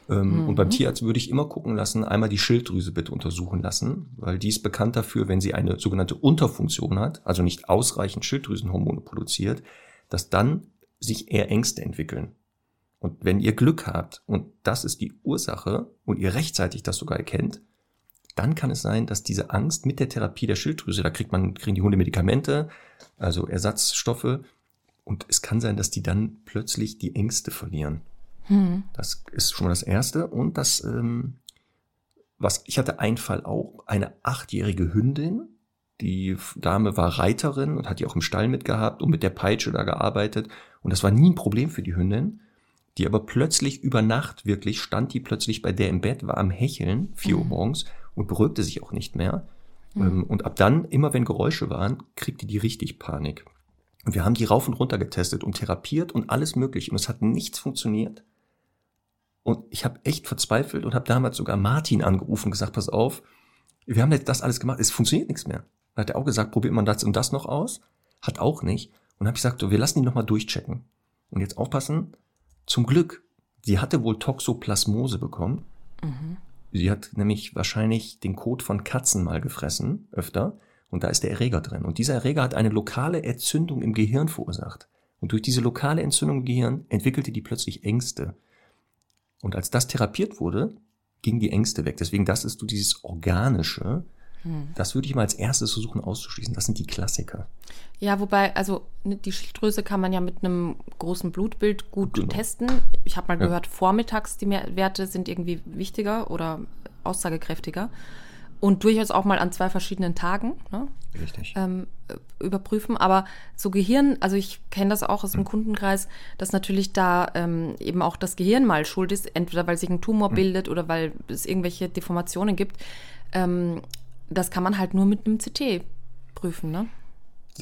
Ähm, mhm. Und beim Tierarzt würde ich immer gucken lassen, einmal die Schilddrüse bitte untersuchen lassen, weil die ist bekannt dafür, wenn sie eine sogenannte Unterfunktion hat, also nicht ausreichend Schilddrüsenhormone produziert, dass dann sich eher Ängste entwickeln. Und wenn ihr Glück habt und das ist die Ursache und ihr rechtzeitig das sogar erkennt, dann kann es sein, dass diese Angst mit der Therapie der Schilddrüse, da kriegt man, kriegen die Hunde Medikamente, also Ersatzstoffe, und es kann sein, dass die dann plötzlich die Ängste verlieren. Hm. Das ist schon mal das Erste. Und das, ähm, was, ich hatte einen Fall auch, eine achtjährige Hündin, die Dame war Reiterin und hat die auch im Stall mitgehabt und mit der Peitsche da gearbeitet. Und das war nie ein Problem für die Hündin. Die aber plötzlich über Nacht wirklich stand die plötzlich bei der im Bett, war am Hecheln, vier Uhr hm. morgens und beruhigte sich auch nicht mehr. Mhm. Und ab dann, immer wenn Geräusche waren, kriegte die richtig Panik. Und wir haben die rauf und runter getestet und therapiert und alles mögliche. Und es hat nichts funktioniert. Und ich habe echt verzweifelt und habe damals sogar Martin angerufen und gesagt, pass auf, wir haben jetzt das alles gemacht, es funktioniert nichts mehr. Dann hat er auch gesagt, probiert man das und das noch aus? Hat auch nicht. Und habe ich gesagt, so, wir lassen die nochmal durchchecken. Und jetzt aufpassen, zum Glück, sie hatte wohl Toxoplasmose bekommen. Mhm. Sie hat nämlich wahrscheinlich den Kot von Katzen mal gefressen, öfter, und da ist der Erreger drin. Und dieser Erreger hat eine lokale Entzündung im Gehirn verursacht. Und durch diese lokale Entzündung im Gehirn entwickelte die plötzlich Ängste. Und als das therapiert wurde, gingen die Ängste weg. Deswegen, das ist so dieses Organische, hm. Das würde ich mal als erstes versuchen auszuschließen. Das sind die Klassiker. Ja, wobei, also ne, die Schilddrüse kann man ja mit einem großen Blutbild gut genau. testen. Ich habe mal ja. gehört, vormittags die Werte sind irgendwie wichtiger oder aussagekräftiger. und durchaus auch mal an zwei verschiedenen Tagen ne? Richtig. Ähm, überprüfen. Aber so Gehirn, also ich kenne das auch aus dem hm. Kundenkreis, dass natürlich da ähm, eben auch das Gehirn mal schuld ist, entweder weil sich ein Tumor hm. bildet oder weil es irgendwelche Deformationen gibt. Ähm, das kann man halt nur mit einem CT prüfen, ne?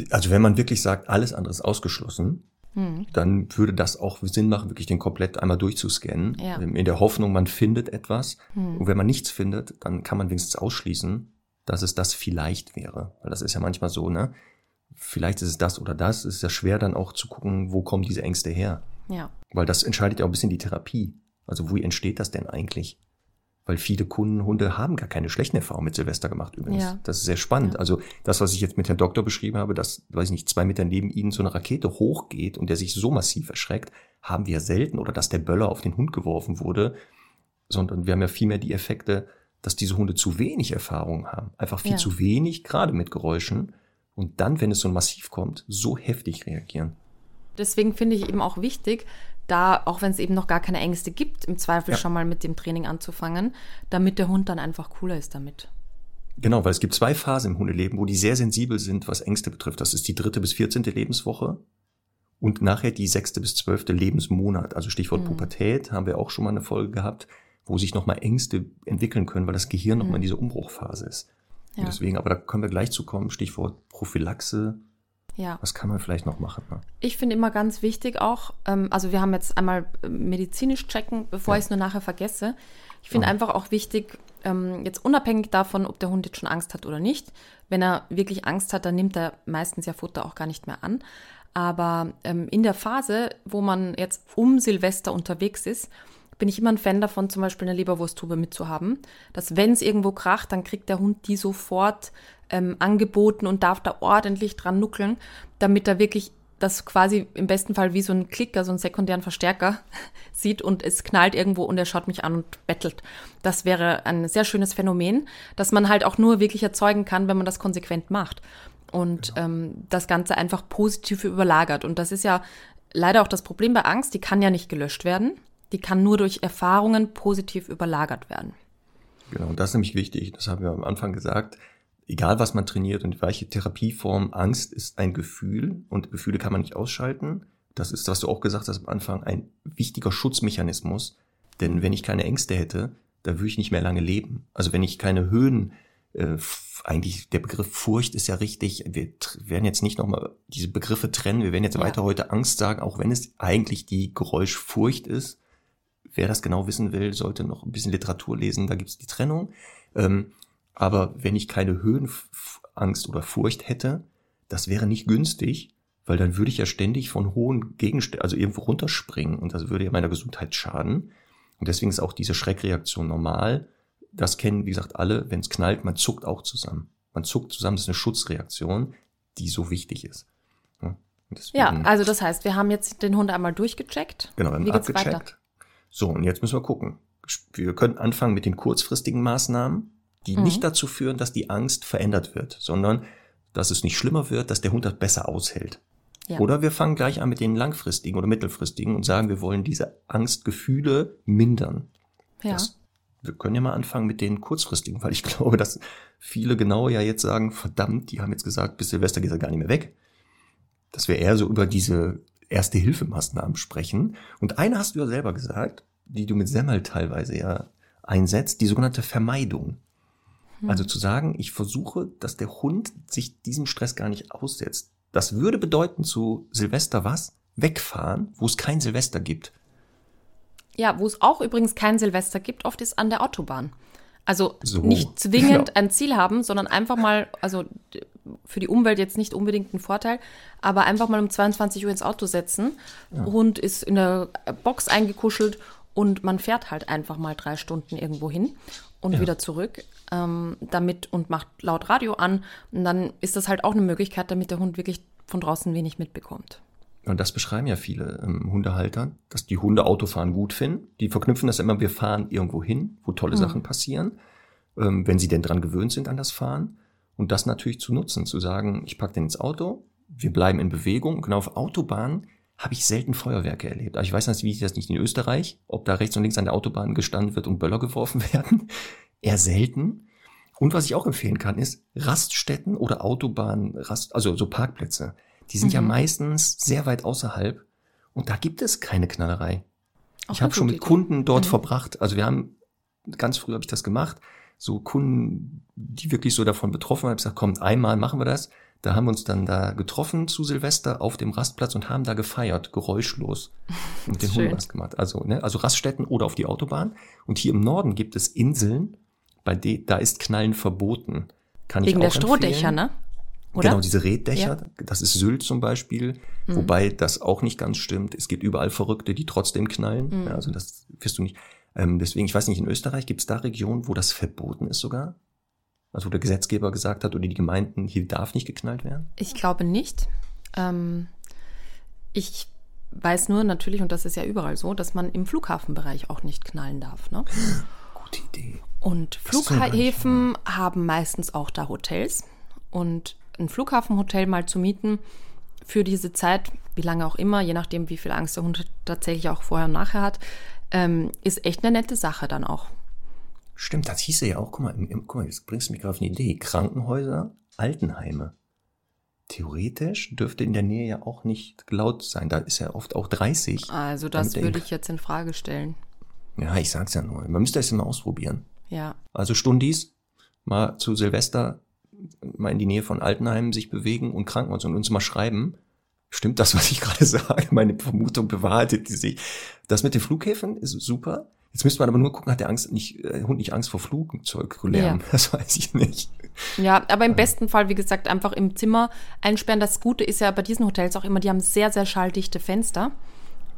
Also wenn man wirklich sagt, alles andere ist ausgeschlossen, hm. dann würde das auch Sinn machen, wirklich den komplett einmal durchzuscannen, ja. in der Hoffnung, man findet etwas. Hm. Und wenn man nichts findet, dann kann man wenigstens ausschließen, dass es das vielleicht wäre. Weil das ist ja manchmal so, ne? Vielleicht ist es das oder das. Es ist ja schwer dann auch zu gucken, wo kommen diese Ängste her. Ja. Weil das entscheidet ja auch ein bisschen die Therapie. Also wie entsteht das denn eigentlich? Weil viele Kundenhunde haben gar keine schlechten Erfahrungen mit Silvester gemacht übrigens. Ja. Das ist sehr spannend. Ja. Also das, was ich jetzt mit Herrn Doktor beschrieben habe, dass, weiß ich nicht, zwei Meter neben ihnen so eine Rakete hochgeht und der sich so massiv erschreckt, haben wir selten. Oder dass der Böller auf den Hund geworfen wurde. Sondern wir haben ja vielmehr die Effekte, dass diese Hunde zu wenig Erfahrung haben. Einfach viel ja. zu wenig, gerade mit Geräuschen. Und dann, wenn es so massiv kommt, so heftig reagieren. Deswegen finde ich eben auch wichtig, da, auch wenn es eben noch gar keine Ängste gibt, im Zweifel ja. schon mal mit dem Training anzufangen, damit der Hund dann einfach cooler ist damit. Genau, weil es gibt zwei Phasen im Hundeleben, wo die sehr sensibel sind, was Ängste betrifft. Das ist die dritte bis vierzehnte Lebenswoche und nachher die sechste bis zwölfte Lebensmonat. Also Stichwort mhm. Pubertät haben wir auch schon mal eine Folge gehabt, wo sich nochmal Ängste entwickeln können, weil das Gehirn nochmal mhm. in dieser Umbruchphase ist. Ja. Und deswegen, aber da können wir gleich zu kommen, Stichwort Prophylaxe, ja. Was kann man vielleicht noch machen? Ne? Ich finde immer ganz wichtig auch, ähm, also wir haben jetzt einmal äh, medizinisch checken, bevor ja. ich es nur nachher vergesse. Ich finde oh. einfach auch wichtig, ähm, jetzt unabhängig davon, ob der Hund jetzt schon Angst hat oder nicht. Wenn er wirklich Angst hat, dann nimmt er meistens ja Futter auch gar nicht mehr an. Aber ähm, in der Phase, wo man jetzt um Silvester unterwegs ist, bin ich immer ein Fan davon, zum Beispiel eine Leberwursttube mitzuhaben. Dass wenn es irgendwo kracht, dann kriegt der Hund die sofort ähm, angeboten und darf da ordentlich dran nuckeln, damit er wirklich das quasi im besten Fall wie so ein Klicker, so einen sekundären Verstärker sieht und es knallt irgendwo und er schaut mich an und bettelt. Das wäre ein sehr schönes Phänomen, das man halt auch nur wirklich erzeugen kann, wenn man das konsequent macht und genau. ähm, das Ganze einfach positiv überlagert. Und das ist ja leider auch das Problem bei Angst, die kann ja nicht gelöscht werden, die kann nur durch Erfahrungen positiv überlagert werden. Genau, das ist nämlich wichtig, das haben wir am Anfang gesagt egal was man trainiert und welche Therapieform, Angst ist ein Gefühl und Gefühle kann man nicht ausschalten. Das ist, was du auch gesagt hast am Anfang, ein wichtiger Schutzmechanismus. Denn wenn ich keine Ängste hätte, da würde ich nicht mehr lange leben. Also wenn ich keine Höhen, äh, eigentlich der Begriff Furcht ist ja richtig. Wir werden jetzt nicht nochmal diese Begriffe trennen. Wir werden jetzt ja. weiter heute Angst sagen, auch wenn es eigentlich die Geräuschfurcht ist. Wer das genau wissen will, sollte noch ein bisschen Literatur lesen. Da gibt es die Trennung. Ähm, aber wenn ich keine Höhenangst oder Furcht hätte, das wäre nicht günstig, weil dann würde ich ja ständig von hohen Gegenständen, also irgendwo runterspringen und das würde ja meiner Gesundheit schaden. Und deswegen ist auch diese Schreckreaktion normal. Das kennen, wie gesagt, alle. Wenn es knallt, man zuckt auch zusammen. Man zuckt zusammen. Das ist eine Schutzreaktion, die so wichtig ist. Deswegen, ja, also das heißt, wir haben jetzt den Hund einmal durchgecheckt. Genau, wir haben abgecheckt. So, und jetzt müssen wir gucken. Wir können anfangen mit den kurzfristigen Maßnahmen die mhm. nicht dazu führen, dass die Angst verändert wird, sondern dass es nicht schlimmer wird, dass der Hund das besser aushält. Ja. Oder wir fangen gleich an mit den langfristigen oder mittelfristigen und sagen, wir wollen diese Angstgefühle mindern. Ja. Das, wir können ja mal anfangen mit den kurzfristigen, weil ich glaube, dass viele genau ja jetzt sagen, verdammt, die haben jetzt gesagt, bis Silvester geht er gar nicht mehr weg. Dass wir eher so über diese erste Hilfemaßnahmen sprechen. Und eine hast du ja selber gesagt, die du mit Semmel teilweise ja einsetzt, die sogenannte Vermeidung. Mhm. Also zu sagen, ich versuche, dass der Hund sich diesem Stress gar nicht aussetzt. Das würde bedeuten zu Silvester was? Wegfahren, wo es kein Silvester gibt. Ja, wo es auch übrigens kein Silvester gibt, oft ist an der Autobahn. Also so, nicht zwingend genau. ein Ziel haben, sondern einfach mal, also für die Umwelt jetzt nicht unbedingt ein Vorteil, aber einfach mal um 22 Uhr ins Auto setzen. Ja. Hund ist in der Box eingekuschelt und man fährt halt einfach mal drei Stunden irgendwo hin und ja. wieder zurück ähm, damit und macht laut Radio an. Und dann ist das halt auch eine Möglichkeit, damit der Hund wirklich von draußen wenig mitbekommt. Und das beschreiben ja viele ähm, Hundehalter, dass die Hunde Autofahren gut finden. Die verknüpfen das immer, wir fahren irgendwo hin, wo tolle mhm. Sachen passieren, ähm, wenn sie denn dran gewöhnt sind an das Fahren. Und das natürlich zu nutzen, zu sagen, ich packe den ins Auto, wir bleiben in Bewegung. Genau auf Autobahnen habe ich selten Feuerwerke erlebt. Aber ich weiß nicht, wie ich das nicht in Österreich, ob da rechts und links an der Autobahn gestanden wird und Böller geworfen werden eher selten. Und was ich auch empfehlen kann, ist Raststätten oder Autobahnen, Rast, also so Parkplätze. Die sind mhm. ja meistens sehr weit außerhalb und da gibt es keine Knallerei. Auch ich habe schon mit Kunden dort mhm. verbracht. Also wir haben, ganz früh habe ich das gemacht, so Kunden, die wirklich so davon betroffen waren, gesagt, komm, einmal machen wir das. Da haben wir uns dann da getroffen zu Silvester auf dem Rastplatz und haben da gefeiert, geräuschlos. Und den Hund was gemacht. Also, ne, also Raststätten oder auf die Autobahn. Und hier im Norden gibt es Inseln, bei denen, da ist Knallen verboten. Kann Wegen ich auch der Strohdächer, ne? Oder? Genau, diese Reddächer, ja. das ist Sylt zum Beispiel, mhm. wobei das auch nicht ganz stimmt. Es gibt überall Verrückte, die trotzdem knallen. Mhm. Ja, also das wirst du nicht. Ähm, deswegen, ich weiß nicht, in Österreich gibt es da Regionen, wo das verboten ist sogar? Also wo der Gesetzgeber gesagt hat oder die Gemeinden, hier darf nicht geknallt werden? Ich glaube nicht. Ähm, ich weiß nur natürlich, und das ist ja überall so, dass man im Flughafenbereich auch nicht knallen darf. Ne? Gute Idee. Und Flughäfen haben meistens auch da Hotels. Und ein Flughafenhotel mal zu mieten für diese Zeit, wie lange auch immer, je nachdem, wie viel Angst der Hund tatsächlich auch vorher und nachher hat, ähm, ist echt eine nette Sache dann auch. Stimmt, das hieße ja auch, guck mal, im, im, guck mal, jetzt bringst du mich gerade auf eine Idee. Krankenhäuser, Altenheime. Theoretisch dürfte in der Nähe ja auch nicht laut sein. Da ist ja oft auch 30. Also das würde ich jetzt in Frage stellen. Ja, ich sag's ja nur. Man müsste es ja mal ausprobieren. Ja. Also Stundis, mal zu Silvester, mal in die Nähe von Altenheimen sich bewegen und Krankenhaus und uns mal schreiben. Stimmt das, was ich gerade sage? Meine Vermutung bewahrheitet die sich. Das mit den Flughäfen ist super. Jetzt müsste man aber nur gucken, hat der Angst nicht, äh, Hund nicht Angst vor Flugzeuglärm? Ja. Das weiß ich nicht. Ja, aber im besten Fall, wie gesagt, einfach im Zimmer einsperren. Das Gute ist ja bei diesen Hotels auch immer, die haben sehr, sehr schalldichte Fenster,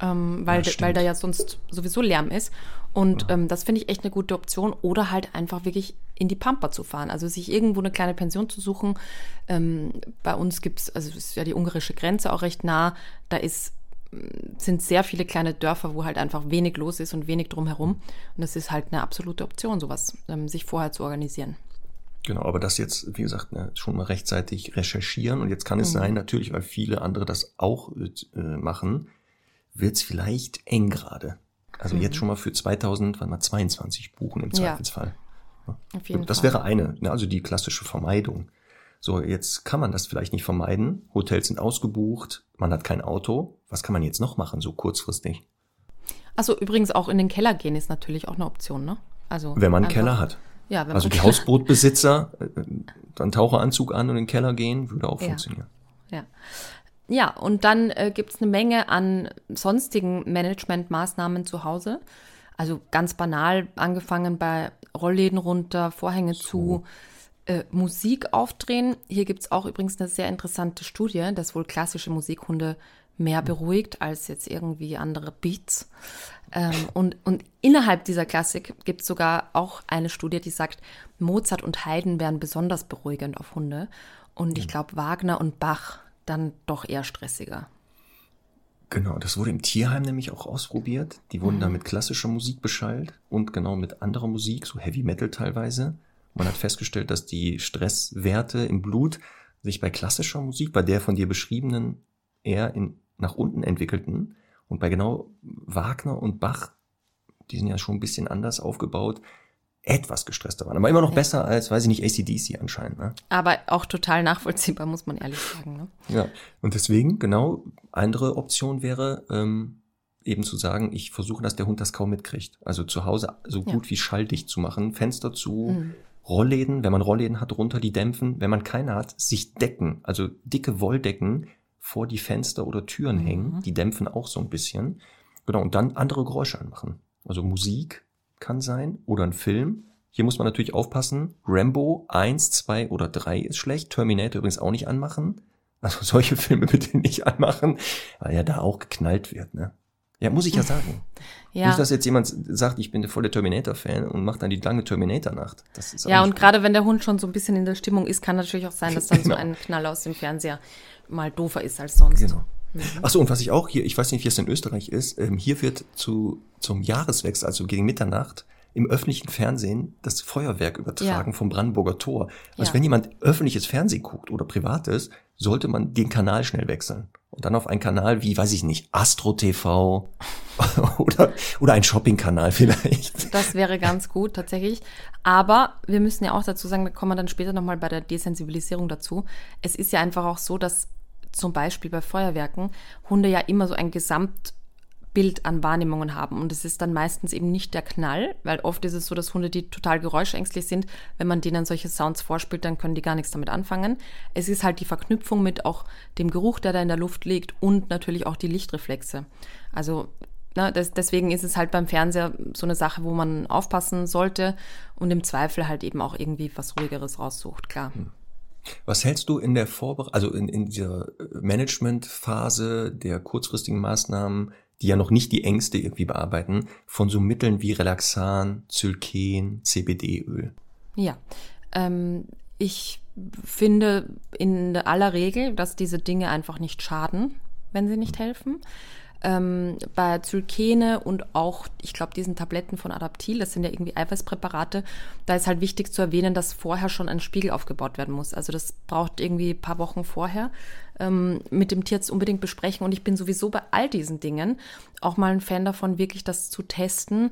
ähm, weil, ja, weil da ja sonst sowieso Lärm ist. Und ja. ähm, das finde ich echt eine gute Option. Oder halt einfach wirklich in die Pampa zu fahren. Also sich irgendwo eine kleine Pension zu suchen. Ähm, bei uns gibt es, also ist ja die ungarische Grenze auch recht nah. Da ist sind sehr viele kleine Dörfer, wo halt einfach wenig los ist und wenig drumherum. Und das ist halt eine absolute Option, sowas, ähm, sich vorher zu organisieren. Genau, aber das jetzt, wie gesagt, ne, schon mal rechtzeitig recherchieren. Und jetzt kann es mhm. sein, natürlich, weil viele andere das auch äh, machen, wird es vielleicht eng gerade. Also mhm. jetzt schon mal für 2022 buchen im Zweifelsfall. Ja. Das Fall. wäre eine, ne, also die klassische Vermeidung. So, jetzt kann man das vielleicht nicht vermeiden. Hotels sind ausgebucht, man hat kein Auto. Was kann man jetzt noch machen, so kurzfristig? Also übrigens auch in den Keller gehen ist natürlich auch eine Option, ne? Also wenn man einen Keller hat. Ja, wenn also die Hausbootbesitzer äh, dann Taucheranzug an und in den Keller gehen, würde auch ja. funktionieren. Ja. Ja, und dann äh, gibt es eine Menge an sonstigen Managementmaßnahmen zu Hause. Also ganz banal, angefangen bei Rollläden runter, Vorhänge so. zu, äh, Musik aufdrehen. Hier gibt es auch übrigens eine sehr interessante Studie, dass wohl klassische Musikhunde mehr hm. beruhigt als jetzt irgendwie andere Beats. Ähm, und, und innerhalb dieser Klassik gibt es sogar auch eine Studie, die sagt, Mozart und Haydn wären besonders beruhigend auf Hunde. Und ich hm. glaube, Wagner und Bach dann doch eher stressiger. Genau, das wurde im Tierheim nämlich auch ausprobiert. Die wurden mhm. da mit klassischer Musik beschallt und genau mit anderer Musik, so Heavy Metal teilweise. Man hat festgestellt, dass die Stresswerte im Blut sich bei klassischer Musik, bei der von dir beschriebenen, eher in, nach unten entwickelten. Und bei genau Wagner und Bach, die sind ja schon ein bisschen anders aufgebaut, etwas gestresster waren. Aber immer noch besser als, weiß ich nicht, ACDC anscheinend. Ne? Aber auch total nachvollziehbar, muss man ehrlich sagen. Ne? Ja, und deswegen, genau, andere Option wäre, ähm, eben zu sagen, ich versuche, dass der Hund das kaum mitkriegt. Also zu Hause so gut ja. wie schalldicht zu machen, Fenster zu, mhm. Rollläden, wenn man Rollläden hat, runter die dämpfen. Wenn man keine hat, sich decken, also dicke Wolldecken vor die Fenster oder Türen mhm. hängen. Die dämpfen auch so ein bisschen. Genau, und dann andere Geräusche anmachen. Also Musik kann sein oder ein Film. Hier muss man natürlich aufpassen. Rambo 1, 2 oder 3 ist schlecht. Terminator übrigens auch nicht anmachen. Also solche Filme bitte nicht anmachen, weil ja da auch geknallt wird, ne? Ja, muss ich ja sagen. Ja. Nicht, dass jetzt jemand sagt, ich bin der volle Terminator-Fan und macht dann die lange Terminator-Nacht. Ja, und gerade wenn der Hund schon so ein bisschen in der Stimmung ist, kann natürlich auch sein, dass dann genau. so ein Knall aus dem Fernseher mal doofer ist als sonst. Genau. Mhm. Achso, und was ich auch hier, ich weiß nicht, wie es in Österreich ist, ähm, hier wird zu, zum Jahreswechsel, also gegen Mitternacht, im öffentlichen Fernsehen das Feuerwerk übertragen ja. vom Brandenburger Tor. Also ja. wenn jemand öffentliches Fernsehen guckt oder privates, sollte man den Kanal schnell wechseln. Und dann auf einen Kanal wie, weiß ich nicht, Astro TV oder, oder ein Shopping-Kanal vielleicht. Das wäre ganz gut, tatsächlich. Aber wir müssen ja auch dazu sagen, da kommen wir dann später nochmal bei der Desensibilisierung dazu. Es ist ja einfach auch so, dass zum Beispiel bei Feuerwerken Hunde ja immer so ein Gesamt Bild an Wahrnehmungen haben. Und es ist dann meistens eben nicht der Knall, weil oft ist es so, dass Hunde, die total geräuschängstlich sind, wenn man denen solche Sounds vorspielt, dann können die gar nichts damit anfangen. Es ist halt die Verknüpfung mit auch dem Geruch, der da in der Luft liegt und natürlich auch die Lichtreflexe. Also na, das, deswegen ist es halt beim Fernseher so eine Sache, wo man aufpassen sollte und im Zweifel halt eben auch irgendwie was Ruhigeres raussucht, klar. Hm. Was hältst du in der Vorbereitung, also in, in dieser Managementphase der kurzfristigen Maßnahmen die ja noch nicht die Ängste irgendwie bearbeiten, von so Mitteln wie Relaxan, Zylken, CBD-Öl? Ja, ähm, ich finde in aller Regel, dass diese Dinge einfach nicht schaden, wenn sie nicht helfen ähm, bei Zylkene und auch, ich glaube, diesen Tabletten von Adaptil, das sind ja irgendwie Eiweißpräparate, da ist halt wichtig zu erwähnen, dass vorher schon ein Spiegel aufgebaut werden muss. Also das braucht irgendwie ein paar Wochen vorher ähm, mit dem Tierarzt unbedingt besprechen. Und ich bin sowieso bei all diesen Dingen auch mal ein Fan davon, wirklich das zu testen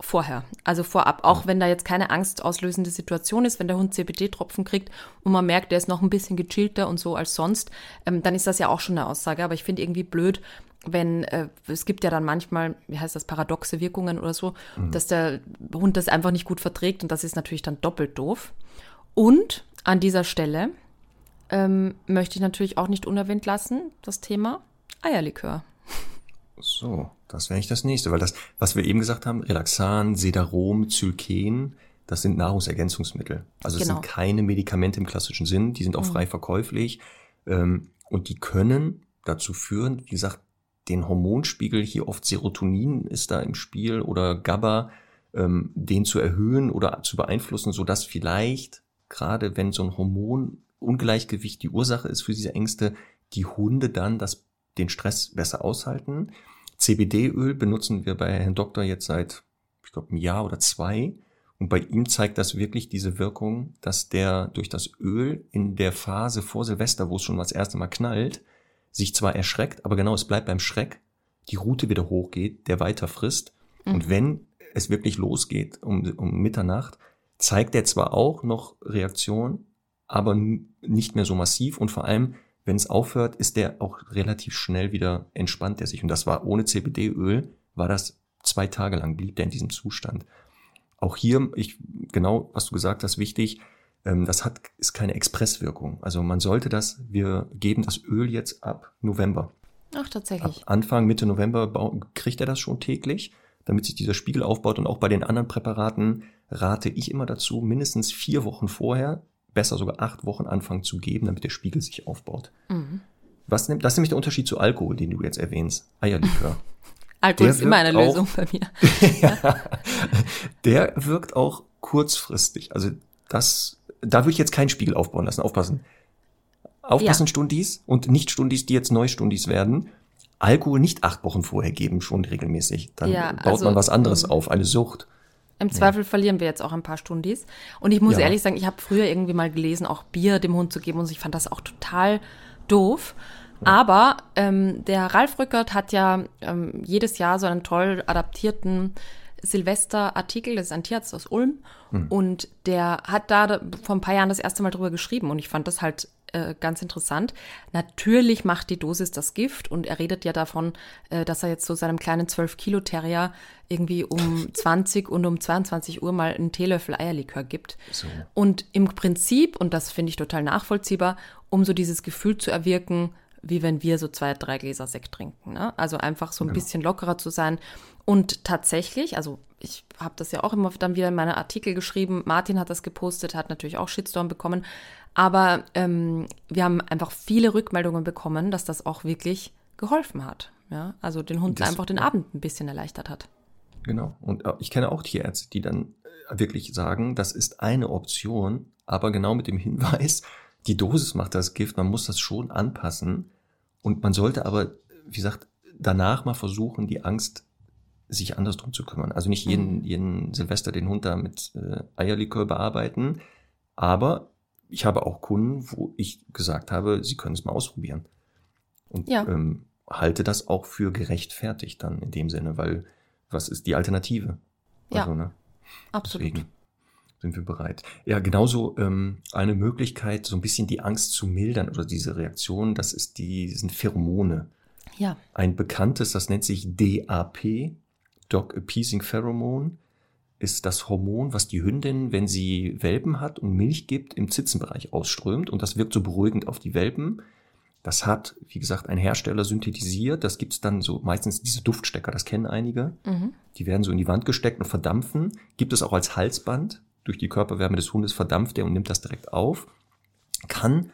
vorher, also vorab, auch wenn da jetzt keine angstauslösende Situation ist, wenn der Hund CBD-Tropfen kriegt und man merkt, der ist noch ein bisschen gechillter und so als sonst, ähm, dann ist das ja auch schon eine Aussage. Aber ich finde irgendwie blöd, wenn äh, es gibt ja dann manchmal, wie heißt das, paradoxe Wirkungen oder so, mhm. dass der Hund das einfach nicht gut verträgt und das ist natürlich dann doppelt doof. Und an dieser Stelle ähm, möchte ich natürlich auch nicht unerwähnt lassen, das Thema Eierlikör. So, das wäre nicht das nächste, weil das, was wir eben gesagt haben, Relaxan, Sedarom, Zylken, das sind Nahrungsergänzungsmittel. Also es genau. sind keine Medikamente im klassischen Sinn, die sind auch mhm. frei verkäuflich ähm, und die können dazu führen, wie gesagt, den Hormonspiegel, hier oft Serotonin ist da im Spiel oder GABA, ähm, den zu erhöhen oder zu beeinflussen, so dass vielleicht, gerade wenn so ein Hormonungleichgewicht die Ursache ist für diese Ängste, die Hunde dann das, den Stress besser aushalten. CBD-Öl benutzen wir bei Herrn Doktor jetzt seit, ich glaube, einem Jahr oder zwei. Und bei ihm zeigt das wirklich diese Wirkung, dass der durch das Öl in der Phase vor Silvester, wo es schon das erste Mal knallt, sich zwar erschreckt, aber genau, es bleibt beim Schreck, die Route wieder hochgeht, der weiter frisst. Mhm. Und wenn es wirklich losgeht um, um Mitternacht, zeigt er zwar auch noch Reaktion, aber nicht mehr so massiv und vor allem, wenn es aufhört, ist der auch relativ schnell wieder entspannt er sich. Und das war ohne CBD-Öl, war das zwei Tage lang, blieb der in diesem Zustand. Auch hier, ich, genau, was du gesagt hast, wichtig, ähm, das hat, ist keine Expresswirkung. Also man sollte das, wir geben das Öl jetzt ab November. Ach, tatsächlich. Ab Anfang, Mitte November kriegt er das schon täglich, damit sich dieser Spiegel aufbaut. Und auch bei den anderen Präparaten rate ich immer dazu, mindestens vier Wochen vorher, besser sogar acht Wochen anfangen zu geben, damit der Spiegel sich aufbaut. Mhm. Was, das ist nämlich der Unterschied zu Alkohol, den du jetzt erwähnst. Eierlikör. Alkohol der ist immer eine Lösung auch, bei mir. ja, der wirkt auch kurzfristig. Also das da würde ich jetzt keinen Spiegel aufbauen lassen. Aufpassen. Aufpassen, ja. Stundis und nicht Stundis, die jetzt Neustundis werden. Alkohol nicht acht Wochen vorher geben, schon regelmäßig. Dann ja, baut also, man was anderes um, auf, eine Sucht. Im Zweifel ja. verlieren wir jetzt auch ein paar Stundis. Und ich muss ja. ehrlich sagen, ich habe früher irgendwie mal gelesen, auch Bier dem Hund zu geben und ich fand das auch total doof. Aber ähm, der Ralf Rückert hat ja ähm, jedes Jahr so einen toll adaptierten Silvester-Artikel, das ist ein Tierarzt aus Ulm, mhm. und der hat da vor ein paar Jahren das erste Mal drüber geschrieben und ich fand das halt äh, ganz interessant. Natürlich macht die Dosis das Gift und er redet ja davon, äh, dass er jetzt so seinem kleinen 12-Kilo-Terrier irgendwie um 20 und um 22 Uhr mal einen Teelöffel Eierlikör gibt. So. Und im Prinzip, und das finde ich total nachvollziehbar, um so dieses Gefühl zu erwirken, wie wenn wir so zwei, drei Gläser Sekt trinken. Ne? Also einfach so ein genau. bisschen lockerer zu sein. Und tatsächlich, also ich habe das ja auch immer dann wieder in meine Artikel geschrieben, Martin hat das gepostet, hat natürlich auch Shitstorm bekommen, aber ähm, wir haben einfach viele Rückmeldungen bekommen, dass das auch wirklich geholfen hat. Ja? Also den Hund das, einfach den Abend ein bisschen erleichtert hat. Genau. Und äh, ich kenne auch Tierärzte, die dann äh, wirklich sagen, das ist eine Option, aber genau mit dem Hinweis, die Dosis macht das Gift, man muss das schon anpassen. Und man sollte aber, wie gesagt, danach mal versuchen, die Angst sich anders drum zu kümmern. Also nicht jeden, mhm. jeden Silvester den Hund da mit äh, Eierlikör bearbeiten, aber ich habe auch Kunden, wo ich gesagt habe, sie können es mal ausprobieren. Und ja. ähm, halte das auch für gerechtfertigt dann in dem Sinne, weil was ist die Alternative? Ja, also, ne? absolut. Deswegen sind wir bereit. Ja, genauso ähm, eine Möglichkeit, so ein bisschen die Angst zu mildern oder diese Reaktion, das ist die, sind Pheromone. Ja. Ein bekanntes, das nennt sich DAP, Dog Appeasing Pheromone, ist das Hormon, was die Hündin, wenn sie Welpen hat und Milch gibt, im Zitzenbereich ausströmt und das wirkt so beruhigend auf die Welpen. Das hat, wie gesagt, ein Hersteller synthetisiert. Das gibt's dann so meistens diese Duftstecker, das kennen einige. Mhm. Die werden so in die Wand gesteckt und verdampfen. Gibt es auch als Halsband durch die Körperwärme des Hundes verdampft er und nimmt das direkt auf. Kann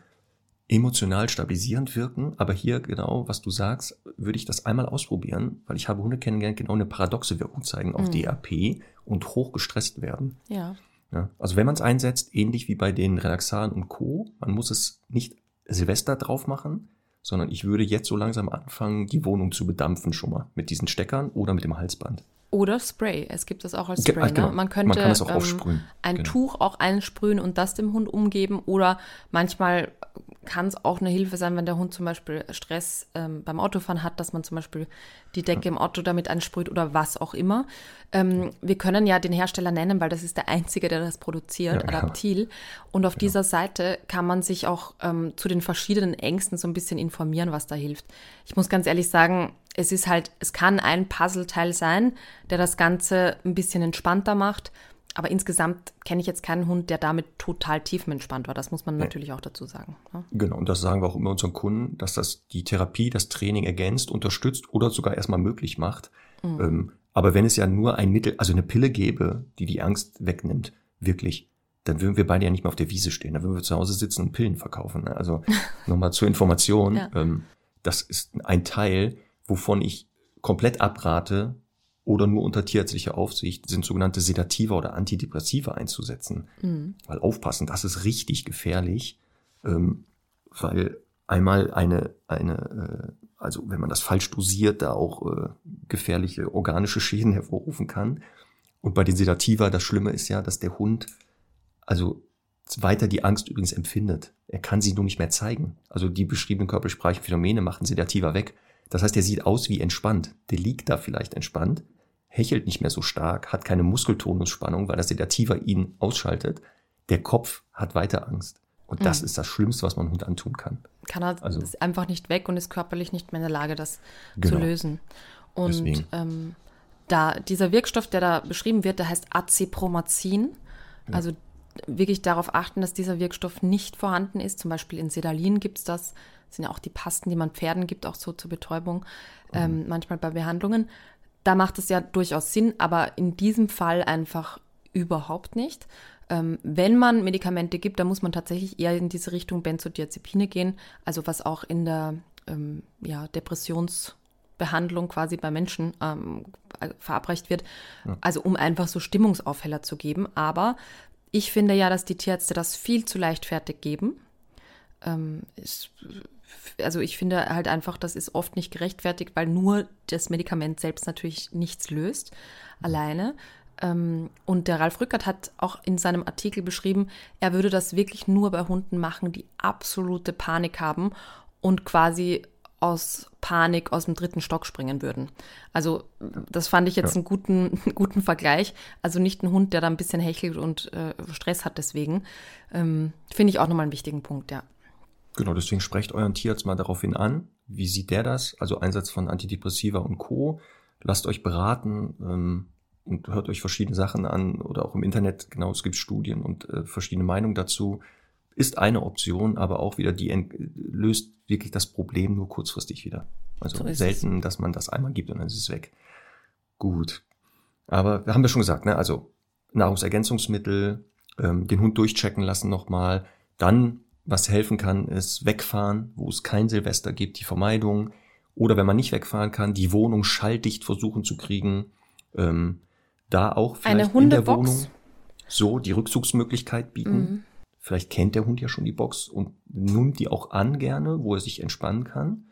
emotional stabilisierend wirken, aber hier genau, was du sagst, würde ich das einmal ausprobieren, weil ich habe Hunde kennengelernt, genau eine paradoxe Wirkung zeigen auf mhm. DAP und hoch gestresst werden. Ja. ja also wenn man es einsetzt, ähnlich wie bei den Relaxaren und Co., man muss es nicht Silvester drauf machen, sondern ich würde jetzt so langsam anfangen, die Wohnung zu bedampfen schon mal mit diesen Steckern oder mit dem Halsband. Oder Spray. Es gibt das auch als Spray. Genau. Ne? Man könnte Man ähm, ein genau. Tuch auch einsprühen und das dem Hund umgeben. Oder manchmal kann es auch eine Hilfe sein, wenn der Hund zum Beispiel Stress ähm, beim Autofahren hat, dass man zum Beispiel die Decke im Auto damit ansprüht oder was auch immer. Ähm, wir können ja den Hersteller nennen, weil das ist der einzige, der das produziert, ja, Adaptil. Und auf genau. dieser Seite kann man sich auch ähm, zu den verschiedenen Ängsten so ein bisschen informieren, was da hilft. Ich muss ganz ehrlich sagen, es ist halt, es kann ein Puzzleteil sein, der das Ganze ein bisschen entspannter macht. Aber insgesamt kenne ich jetzt keinen Hund, der damit total tiefenentspannt war. Das muss man natürlich auch dazu sagen. Ne? Genau, und das sagen wir auch immer unseren Kunden, dass das die Therapie, das Training ergänzt, unterstützt oder sogar erstmal möglich macht. Mhm. Ähm, aber wenn es ja nur ein Mittel, also eine Pille gäbe, die die Angst wegnimmt, wirklich, dann würden wir beide ja nicht mehr auf der Wiese stehen. Dann würden wir zu Hause sitzen und Pillen verkaufen. Ne? Also nochmal zur Information. Ja. Ähm, das ist ein Teil, wovon ich komplett abrate, oder nur unter tierärztlicher Aufsicht sind sogenannte Sedativa oder Antidepressiva einzusetzen. Mhm. Weil aufpassen, das ist richtig gefährlich, ähm, weil einmal eine, eine äh, also wenn man das falsch dosiert, da auch äh, gefährliche organische Schäden hervorrufen kann. Und bei den Sedativa, das Schlimme ist ja, dass der Hund also weiter die Angst übrigens empfindet. Er kann sie nur nicht mehr zeigen. Also die beschriebenen körpersprachlichen Phänomene machen Sedativa weg. Das heißt, er sieht aus wie entspannt. Der liegt da vielleicht entspannt, hechelt nicht mehr so stark, hat keine Muskeltonusspannung, weil das Sedativa ihn ausschaltet. Der Kopf hat weiter Angst. Und das mhm. ist das Schlimmste, was man Hund antun kann. Kann er also, ist einfach nicht weg und ist körperlich nicht mehr in der Lage, das genau. zu lösen. Und ähm, da dieser Wirkstoff, der da beschrieben wird, der heißt Acepromazin. Ja. Also wirklich darauf achten, dass dieser Wirkstoff nicht vorhanden ist. Zum Beispiel in Sedalin gibt es das. das. sind ja auch die Pasten, die man Pferden gibt, auch so zur Betäubung, mhm. ähm, manchmal bei Behandlungen da macht es ja durchaus Sinn, aber in diesem Fall einfach überhaupt nicht. Ähm, wenn man Medikamente gibt, dann muss man tatsächlich eher in diese Richtung Benzodiazepine gehen, also was auch in der ähm, ja, Depressionsbehandlung quasi bei Menschen ähm, verabreicht wird, ja. also um einfach so Stimmungsaufheller zu geben. Aber ich finde ja, dass die Tierärzte das viel zu leichtfertig geben. Ähm, ist also ich finde halt einfach, das ist oft nicht gerechtfertigt, weil nur das Medikament selbst natürlich nichts löst, alleine. Ähm, und der Ralf Rückert hat auch in seinem Artikel beschrieben, er würde das wirklich nur bei Hunden machen, die absolute Panik haben und quasi aus Panik aus dem dritten Stock springen würden. Also das fand ich jetzt ja. einen guten, guten Vergleich. Also nicht ein Hund, der da ein bisschen hechelt und äh, Stress hat deswegen. Ähm, Finde ich auch nochmal einen wichtigen Punkt, ja. Genau, deswegen sprecht euren Tierarzt mal daraufhin an. Wie sieht der das? Also Einsatz von Antidepressiva und Co. Lasst euch beraten ähm, und hört euch verschiedene Sachen an oder auch im Internet. Genau, es gibt Studien und äh, verschiedene Meinungen dazu. Ist eine Option, aber auch wieder die löst wirklich das Problem nur kurzfristig wieder. Also so selten, dass man das einmal gibt und dann ist es weg. Gut. Aber wir haben ja schon gesagt, ne? Also Nahrungsergänzungsmittel, ähm, den Hund durchchecken lassen nochmal, dann was helfen kann, ist wegfahren, wo es kein Silvester gibt, die Vermeidung. Oder wenn man nicht wegfahren kann, die Wohnung schalldicht versuchen zu kriegen. Ähm, da auch vielleicht in der Wohnung so die Rückzugsmöglichkeit bieten. Mhm. Vielleicht kennt der Hund ja schon die Box und nimmt die auch an gerne, wo er sich entspannen kann.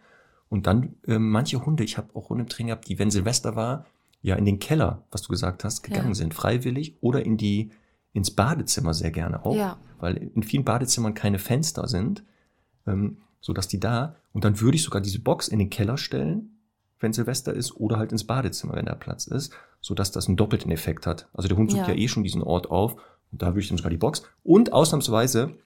Und dann äh, manche Hunde, ich habe auch Hunde im Training gehabt, die, wenn Silvester war, ja in den Keller, was du gesagt hast, gegangen ja. sind, freiwillig oder in die ins Badezimmer sehr gerne auch, ja. weil in vielen Badezimmern keine Fenster sind, ähm, so dass die da und dann würde ich sogar diese Box in den Keller stellen, wenn Silvester ist, oder halt ins Badezimmer, wenn da Platz ist, so dass das einen doppelten Effekt hat. Also der Hund sucht ja, ja eh schon diesen Ort auf und da würde ich dann sogar die Box und ausnahmsweise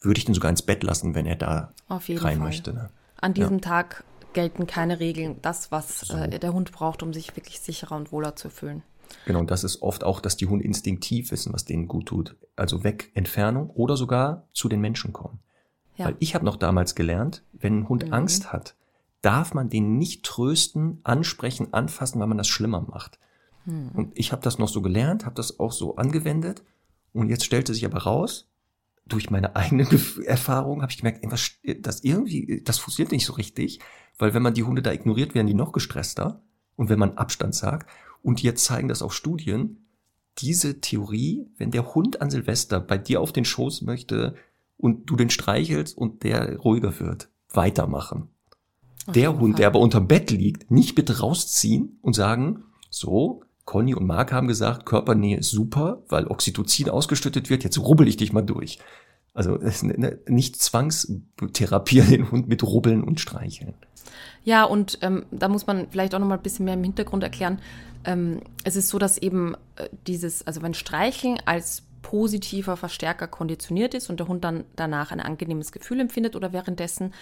würde ich den sogar ins Bett lassen, wenn er da rein Fall. möchte. Ne? An diesem ja. Tag gelten keine Regeln. Das, was so. äh, der Hund braucht, um sich wirklich sicherer und wohler zu fühlen. Genau, und das ist oft auch, dass die Hunde instinktiv wissen, was denen gut tut. Also weg, Entfernung oder sogar zu den Menschen kommen. Ja. Weil ich habe noch damals gelernt, wenn ein Hund mhm. Angst hat, darf man den nicht trösten, ansprechen, anfassen, weil man das schlimmer macht. Mhm. Und ich habe das noch so gelernt, habe das auch so angewendet. Und jetzt stellte sich aber raus, durch meine eigene Erfahrung habe ich gemerkt, das irgendwie, das funktioniert nicht so richtig, weil wenn man die Hunde da ignoriert, werden die noch gestresster. Und wenn man Abstand sagt, und jetzt zeigen das auch Studien, diese Theorie, wenn der Hund an Silvester bei dir auf den Schoß möchte und du den streichelst und der ruhiger wird, weitermachen. Auf der Hund, Fall. der aber unterm Bett liegt, nicht bitte rausziehen und sagen, so, Conny und Mark haben gesagt, Körpernähe ist super, weil Oxytocin ausgeschüttet wird, jetzt rubbel ich dich mal durch. Also ne, ne, nicht zwangstherapieren den Hund mit Rubbeln und Streicheln. Ja, und ähm, da muss man vielleicht auch noch mal ein bisschen mehr im Hintergrund erklären. Ähm, es ist so, dass eben äh, dieses, also wenn Streicheln als positiver Verstärker konditioniert ist und der Hund dann danach ein angenehmes Gefühl empfindet oder währenddessen,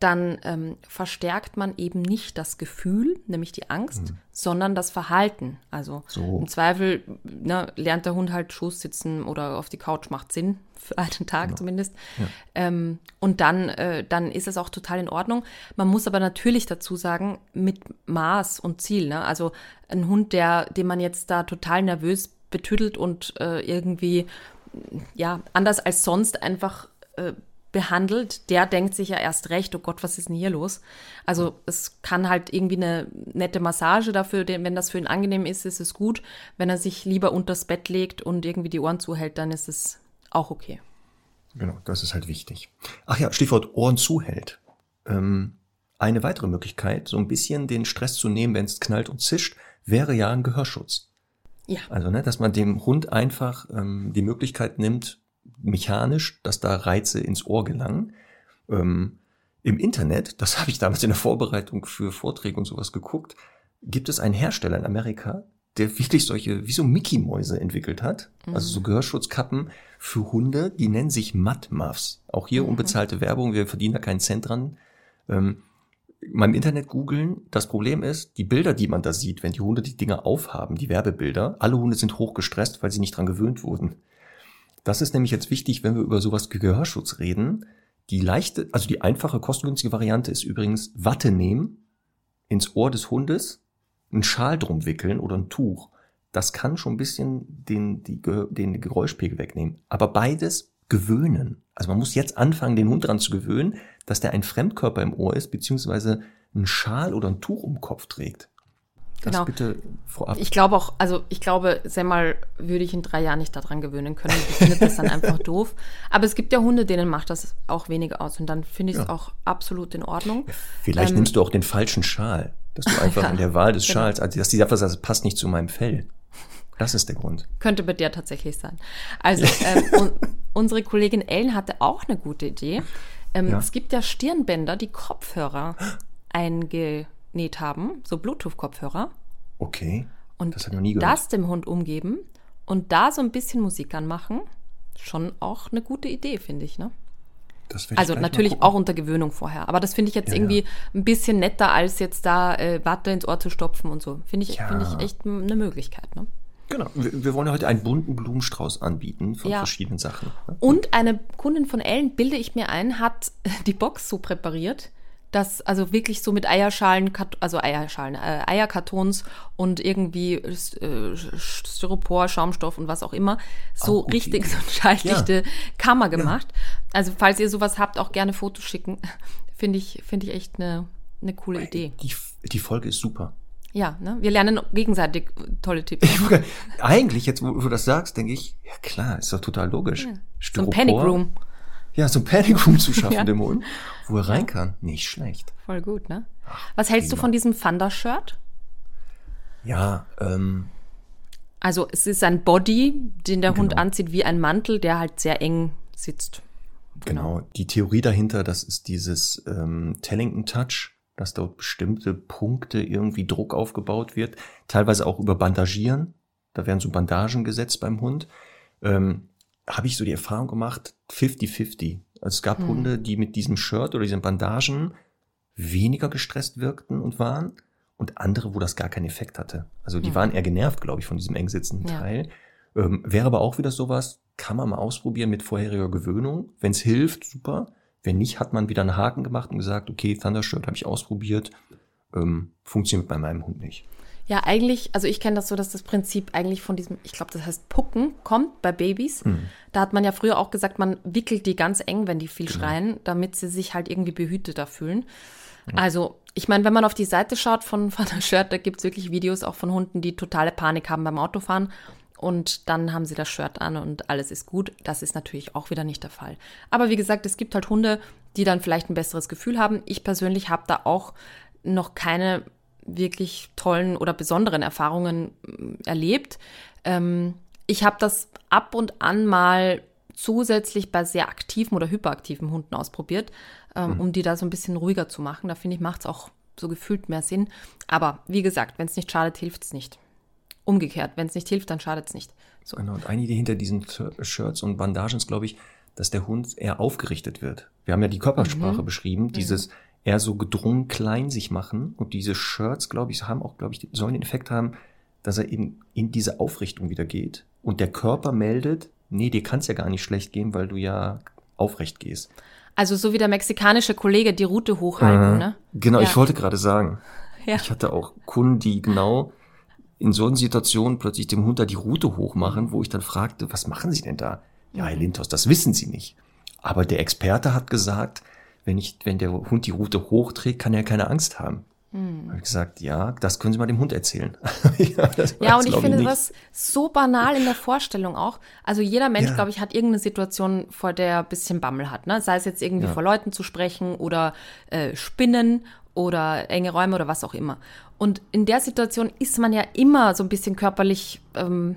dann ähm, verstärkt man eben nicht das Gefühl, nämlich die Angst, mhm. sondern das Verhalten. Also so. im Zweifel ne, lernt der Hund halt Schoß sitzen oder auf die Couch, macht Sinn, für einen Tag genau. zumindest. Ja. Ähm, und dann, äh, dann ist es auch total in Ordnung. Man muss aber natürlich dazu sagen, mit Maß und Ziel. Ne? Also ein Hund, der, den man jetzt da total nervös betüttelt und äh, irgendwie ja anders als sonst einfach äh, behandelt, der denkt sich ja erst recht, oh Gott, was ist denn hier los? Also es kann halt irgendwie eine nette Massage dafür, wenn das für ihn angenehm ist, ist es gut. Wenn er sich lieber unters Bett legt und irgendwie die Ohren zuhält, dann ist es auch okay. Genau, das ist halt wichtig. Ach ja, Stichwort Ohren zuhält. Ähm, eine weitere Möglichkeit, so ein bisschen den Stress zu nehmen, wenn es knallt und zischt, wäre ja ein Gehörschutz. Ja. Also, ne, dass man dem Hund einfach ähm, die Möglichkeit nimmt, mechanisch, dass da Reize ins Ohr gelangen. Ähm, Im Internet, das habe ich damals in der Vorbereitung für Vorträge und sowas geguckt, gibt es einen Hersteller in Amerika, der wirklich solche, wie so Mickey-Mäuse entwickelt hat. Mhm. Also so Gehörschutzkappen für Hunde, die nennen sich Mud-Muffs. Auch hier mhm. unbezahlte Werbung, wir verdienen da keinen Cent dran. Ähm, mal im Internet googeln. Das Problem ist, die Bilder, die man da sieht, wenn die Hunde die Dinger aufhaben, die Werbebilder, alle Hunde sind hochgestresst, weil sie nicht dran gewöhnt wurden. Das ist nämlich jetzt wichtig, wenn wir über sowas wie Gehörschutz reden. Die leichte, also die einfache, kostengünstige Variante ist übrigens Watte nehmen, ins Ohr des Hundes, einen Schal drum wickeln oder ein Tuch. Das kann schon ein bisschen den, die, den Geräuschpegel wegnehmen. Aber beides gewöhnen. Also man muss jetzt anfangen, den Hund dran zu gewöhnen, dass der ein Fremdkörper im Ohr ist, beziehungsweise einen Schal oder ein Tuch um den Kopf trägt. Das genau. bitte vorab. Ich glaube auch, also ich glaube, Semmel würde ich in drei Jahren nicht daran gewöhnen können. Ich finde das dann einfach doof. Aber es gibt ja Hunde, denen macht das auch weniger aus. Und dann finde ich es ja. auch absolut in Ordnung. Vielleicht ähm, nimmst du auch den falschen Schal. Dass du einfach ja, in der Wahl des genau. Schals, also dass die einfach sagt, das passt nicht zu meinem Fell. Das ist der Grund. Könnte bei dir tatsächlich sein. Also ähm, unsere Kollegin Ellen hatte auch eine gute Idee. Ähm, ja. Es gibt ja Stirnbänder, die Kopfhörer einge genäht haben, so Bluetooth-Kopfhörer. Okay. Und das, das dem Hund umgeben und da so ein bisschen Musik anmachen, schon auch eine gute Idee, finde ich, ne? Also natürlich auch unter Gewöhnung vorher. Aber das finde ich jetzt ja, irgendwie ja. ein bisschen netter, als jetzt da äh, Watte ins Ohr zu stopfen und so. Finde ich, ja. Find ich echt eine Möglichkeit. Ne? Genau. Wir, wir, wollen heute einen bunten Blumenstrauß anbieten von verschiedenen Sachen. Ne? Und eine Kundin von Ellen, bilde ich mir ein, hat die Box so präpariert, das also wirklich so mit Eierschalen, also Eierschalen, äh, Eierkartons und irgendwie äh, Styropor, Schaumstoff und was auch immer, so auch richtig so eine schalldichte ja. Kammer gemacht. Ja. Also falls ihr sowas habt, auch gerne Fotos schicken. Finde ich, finde ich echt eine, eine coole Idee. Die, die Folge ist super. Ja, ne? wir lernen gegenseitig tolle Tipps. Eigentlich, jetzt wo du das sagst, denke ich, ja klar, ist doch total logisch. Ja. So ein Panic Room ja, so ein Panic Room zu schaffen, ja. dem Hund, wo er rein kann. Nicht schlecht. Voll gut, ne? Ach, Was hältst prima. du von diesem Thunder-Shirt? Ja, ähm. Also es ist ein Body, den der genau. Hund anzieht wie ein Mantel, der halt sehr eng sitzt. Genau. genau. Die Theorie dahinter, das ist dieses ähm, Tellington Touch, dass dort bestimmte Punkte irgendwie Druck aufgebaut wird, teilweise auch über Bandagieren. Da werden so Bandagen gesetzt beim Hund. Ähm, Habe ich so die Erfahrung gemacht, 50-50. Also es gab hm. Hunde, die mit diesem Shirt oder diesen Bandagen weniger gestresst wirkten und waren und andere, wo das gar keinen Effekt hatte. Also die hm. waren eher genervt, glaube ich, von diesem eng sitzenden ja. Teil. Ähm, wäre aber auch wieder sowas, kann man mal ausprobieren mit vorheriger Gewöhnung. Wenn es hilft, super. Wenn nicht, hat man wieder einen Haken gemacht und gesagt, okay, Thundershirt habe ich ausprobiert, ähm, funktioniert bei meinem Hund nicht. Ja, eigentlich, also ich kenne das so, dass das Prinzip eigentlich von diesem, ich glaube, das heißt Pucken, kommt bei Babys. Hm. Da hat man ja früher auch gesagt, man wickelt die ganz eng, wenn die viel genau. schreien, damit sie sich halt irgendwie behüteter fühlen. Ja. Also, ich meine, wenn man auf die Seite schaut von, von der Shirt, da gibt es wirklich Videos auch von Hunden, die totale Panik haben beim Autofahren und dann haben sie das Shirt an und alles ist gut. Das ist natürlich auch wieder nicht der Fall. Aber wie gesagt, es gibt halt Hunde, die dann vielleicht ein besseres Gefühl haben. Ich persönlich habe da auch noch keine wirklich tollen oder besonderen Erfahrungen äh, erlebt. Ähm, ich habe das ab und an mal zusätzlich bei sehr aktiven oder hyperaktiven Hunden ausprobiert, ähm, mhm. um die da so ein bisschen ruhiger zu machen. Da finde ich, macht es auch so gefühlt mehr Sinn. Aber wie gesagt, wenn es nicht schadet, hilft es nicht. Umgekehrt, wenn es nicht hilft, dann schadet es nicht. So. Genau, und eine Idee hinter diesen Shirts und Bandagen ist, glaube ich, dass der Hund eher aufgerichtet wird. Wir haben ja die Körpersprache mhm. beschrieben, mhm. Eher so gedrungen klein sich machen. Und diese Shirts, glaube ich, haben auch, glaube ich, sollen den Effekt haben, dass er eben in diese Aufrichtung wieder geht. Und der Körper meldet, nee, dir kann es ja gar nicht schlecht gehen, weil du ja aufrecht gehst. Also so wie der mexikanische Kollege die Route hochhalten, mhm. ne? Genau, ja. ich wollte gerade sagen. Ja. Ich hatte auch Kunden, die genau in solchen Situationen plötzlich dem Hund da die Route hochmachen, wo ich dann fragte, was machen Sie denn da? Ja, Herr. Lintos, das wissen Sie nicht. Aber der Experte hat gesagt, wenn ich, wenn der Hund die Route hochträgt, kann er keine Angst haben. Hm. Habe ich gesagt, ja, das können Sie mal dem Hund erzählen. ja, ja und ich finde das so banal in der Vorstellung auch. Also jeder Mensch, ja. glaube ich, hat irgendeine Situation, vor der er ein bisschen Bammel hat. Ne? Sei es jetzt irgendwie ja. vor Leuten zu sprechen oder äh, Spinnen oder enge Räume oder was auch immer. Und in der Situation ist man ja immer so ein bisschen körperlich ähm,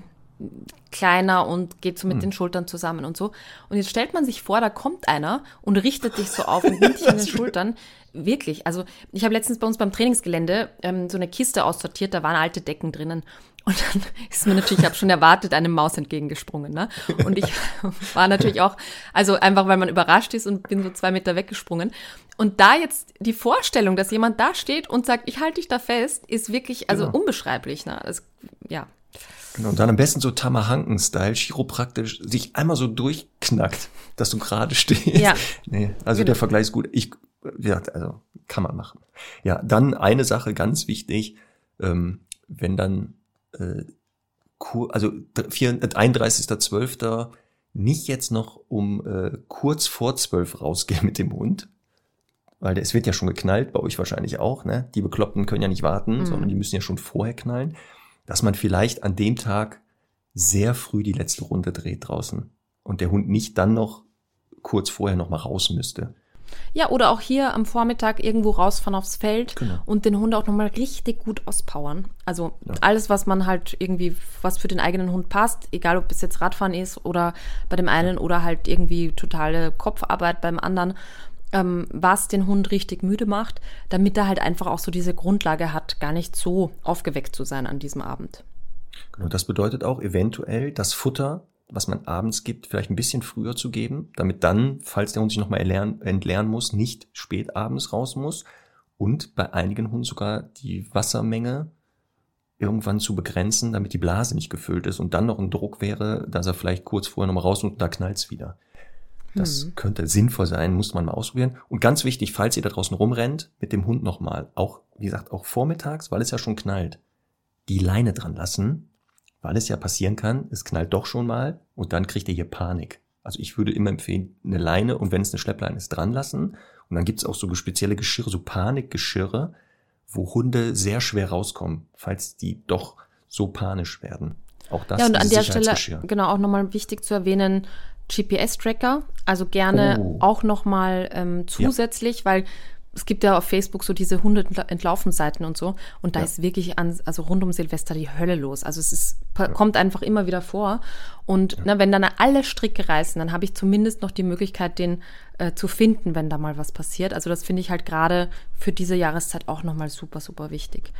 kleiner und geht so mit hm. den Schultern zusammen und so. Und jetzt stellt man sich vor, da kommt einer und richtet dich so auf und nimmt dich in den Schultern. Wirklich. Also ich habe letztens bei uns beim Trainingsgelände ähm, so eine Kiste aussortiert, da waren alte Decken drinnen. Und dann ist mir natürlich, ich habe schon erwartet, eine Maus entgegengesprungen. Ne? Und ich war natürlich auch, also einfach, weil man überrascht ist und bin so zwei Meter weggesprungen. Und da jetzt die Vorstellung, dass jemand da steht und sagt, ich halte dich da fest, ist wirklich, also genau. unbeschreiblich. Ne? Das, ja. Genau, und dann am besten so Tamahanken-Style, chiropraktisch, sich einmal so durchknackt, dass du gerade stehst. Ja. Nee, also genau. der Vergleich ist gut. Ich, ja, also kann man machen. Ja, dann eine Sache ganz wichtig, ähm, wenn dann, äh, also 31.12. Äh, nicht jetzt noch um äh, kurz vor zwölf rausgehen mit dem Hund, weil es wird ja schon geknallt, bei euch wahrscheinlich auch, ne? Die Bekloppten können ja nicht warten, mhm. sondern die müssen ja schon vorher knallen dass man vielleicht an dem Tag sehr früh die letzte Runde dreht draußen und der Hund nicht dann noch kurz vorher noch mal raus müsste. Ja, oder auch hier am Vormittag irgendwo rausfahren aufs Feld genau. und den Hund auch nochmal richtig gut auspowern. Also ja. alles, was man halt irgendwie, was für den eigenen Hund passt, egal ob es jetzt Radfahren ist oder bei dem einen oder halt irgendwie totale Kopfarbeit beim anderen, ähm, was den Hund richtig müde macht, damit er halt einfach auch so diese Grundlage hat, gar nicht so aufgeweckt zu sein an diesem Abend. Genau, das bedeutet auch eventuell das Futter, was man abends gibt, vielleicht ein bisschen früher zu geben, damit dann, falls der Hund sich nochmal entleeren muss, nicht spät abends raus muss und bei einigen Hunden sogar die Wassermenge irgendwann zu begrenzen, damit die Blase nicht gefüllt ist und dann noch ein Druck wäre, dass er vielleicht kurz vorher nochmal raus und da knallt's wieder. Das hm. könnte sinnvoll sein, muss man mal ausprobieren. Und ganz wichtig, falls ihr da draußen rumrennt, mit dem Hund nochmal, auch, wie gesagt, auch vormittags, weil es ja schon knallt, die Leine dran lassen, weil es ja passieren kann, es knallt doch schon mal und dann kriegt ihr hier Panik. Also ich würde immer empfehlen, eine Leine und wenn es eine Schleppleine ist, dran lassen. Und dann gibt es auch so spezielle Geschirre, so Panikgeschirre, wo Hunde sehr schwer rauskommen, falls die doch so panisch werden. Auch das ja, und an der Stelle, genau, auch nochmal wichtig zu erwähnen, GPS-Tracker, also gerne oh. auch nochmal ähm, zusätzlich, ja. weil es gibt ja auf Facebook so diese Hunde-Entlaufen-Seiten und so. Und da ja. ist wirklich an, also rund um Silvester die Hölle los. Also es ist, ja. kommt einfach immer wieder vor. Und na, wenn dann alle Stricke reißen, dann habe ich zumindest noch die Möglichkeit, den äh, zu finden, wenn da mal was passiert. Also das finde ich halt gerade für diese Jahreszeit auch nochmal super, super wichtig.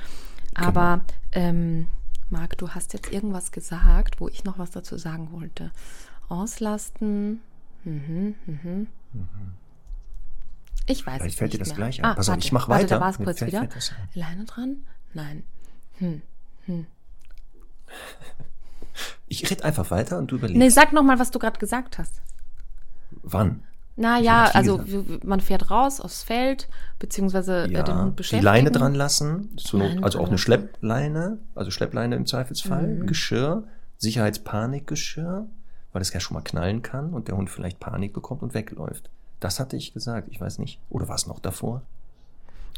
Genau. Aber genau. ähm, Marc, du hast jetzt irgendwas gesagt, wo ich noch was dazu sagen wollte. Auslasten. Mhm, mhm. Mhm. Ich weiß Vielleicht fällt dir das mehr. gleich ein. Ah, Pass auf, ich mach weiter. Warte, da war es kurz wieder. Alleine dran? Nein. Hm. Hm. Ich rede einfach weiter und du überlegst. Nee, sag noch mal, was du gerade gesagt hast. Wann? Naja, also gesagt. man fährt raus aufs Feld, beziehungsweise ja, den Hund beschäftigen. Die Leine dran lassen, Not, also auch eine Schleppleine, also Schleppleine im Zweifelsfall, mhm. Geschirr, Sicherheitspanikgeschirr, weil es ja schon mal knallen kann und der Hund vielleicht Panik bekommt und wegläuft. Das hatte ich gesagt, ich weiß nicht. Oder war es noch davor?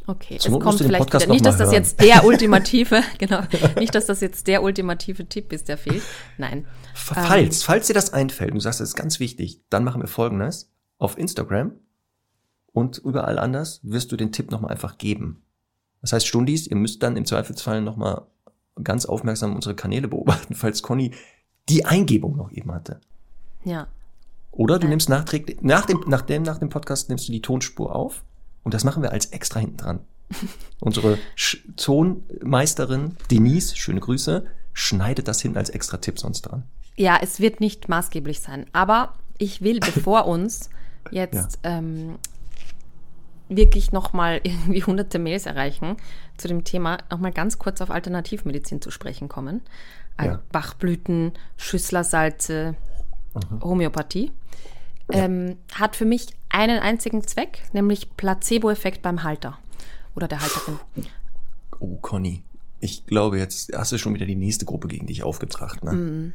Okay, Zum es kommt vielleicht wieder. Nicht, dass das hören. jetzt der ultimative, genau, nicht, dass das jetzt der ultimative Tipp ist, der fehlt. Nein. Falls, ähm, falls dir das einfällt, du sagst, das ist ganz wichtig, dann machen wir folgendes. Auf Instagram und überall anders wirst du den Tipp nochmal einfach geben. Das heißt, Stundis, ihr müsst dann im Zweifelsfall nochmal ganz aufmerksam unsere Kanäle beobachten, falls Conny die Eingebung noch eben hatte. Ja. Oder du nimmst nachträglich, nach dem, nach dem, nach dem Podcast nimmst du die Tonspur auf und das machen wir als extra hinten dran. Unsere Tonmeisterin Denise, schöne Grüße, schneidet das hin als extra Tipp sonst dran. Ja, es wird nicht maßgeblich sein, aber ich will, bevor uns jetzt ja. ähm, wirklich nochmal irgendwie hunderte Mails erreichen zu dem Thema, nochmal ganz kurz auf Alternativmedizin zu sprechen kommen. Also ja. Bachblüten, Schüsslersalze, mhm. Homöopathie ähm, hat für mich einen einzigen Zweck, nämlich Placebo-Effekt beim Halter oder der Halterin. Oh, Conny, ich glaube, jetzt hast du schon wieder die nächste Gruppe gegen dich aufgetragen. Ne? Mm.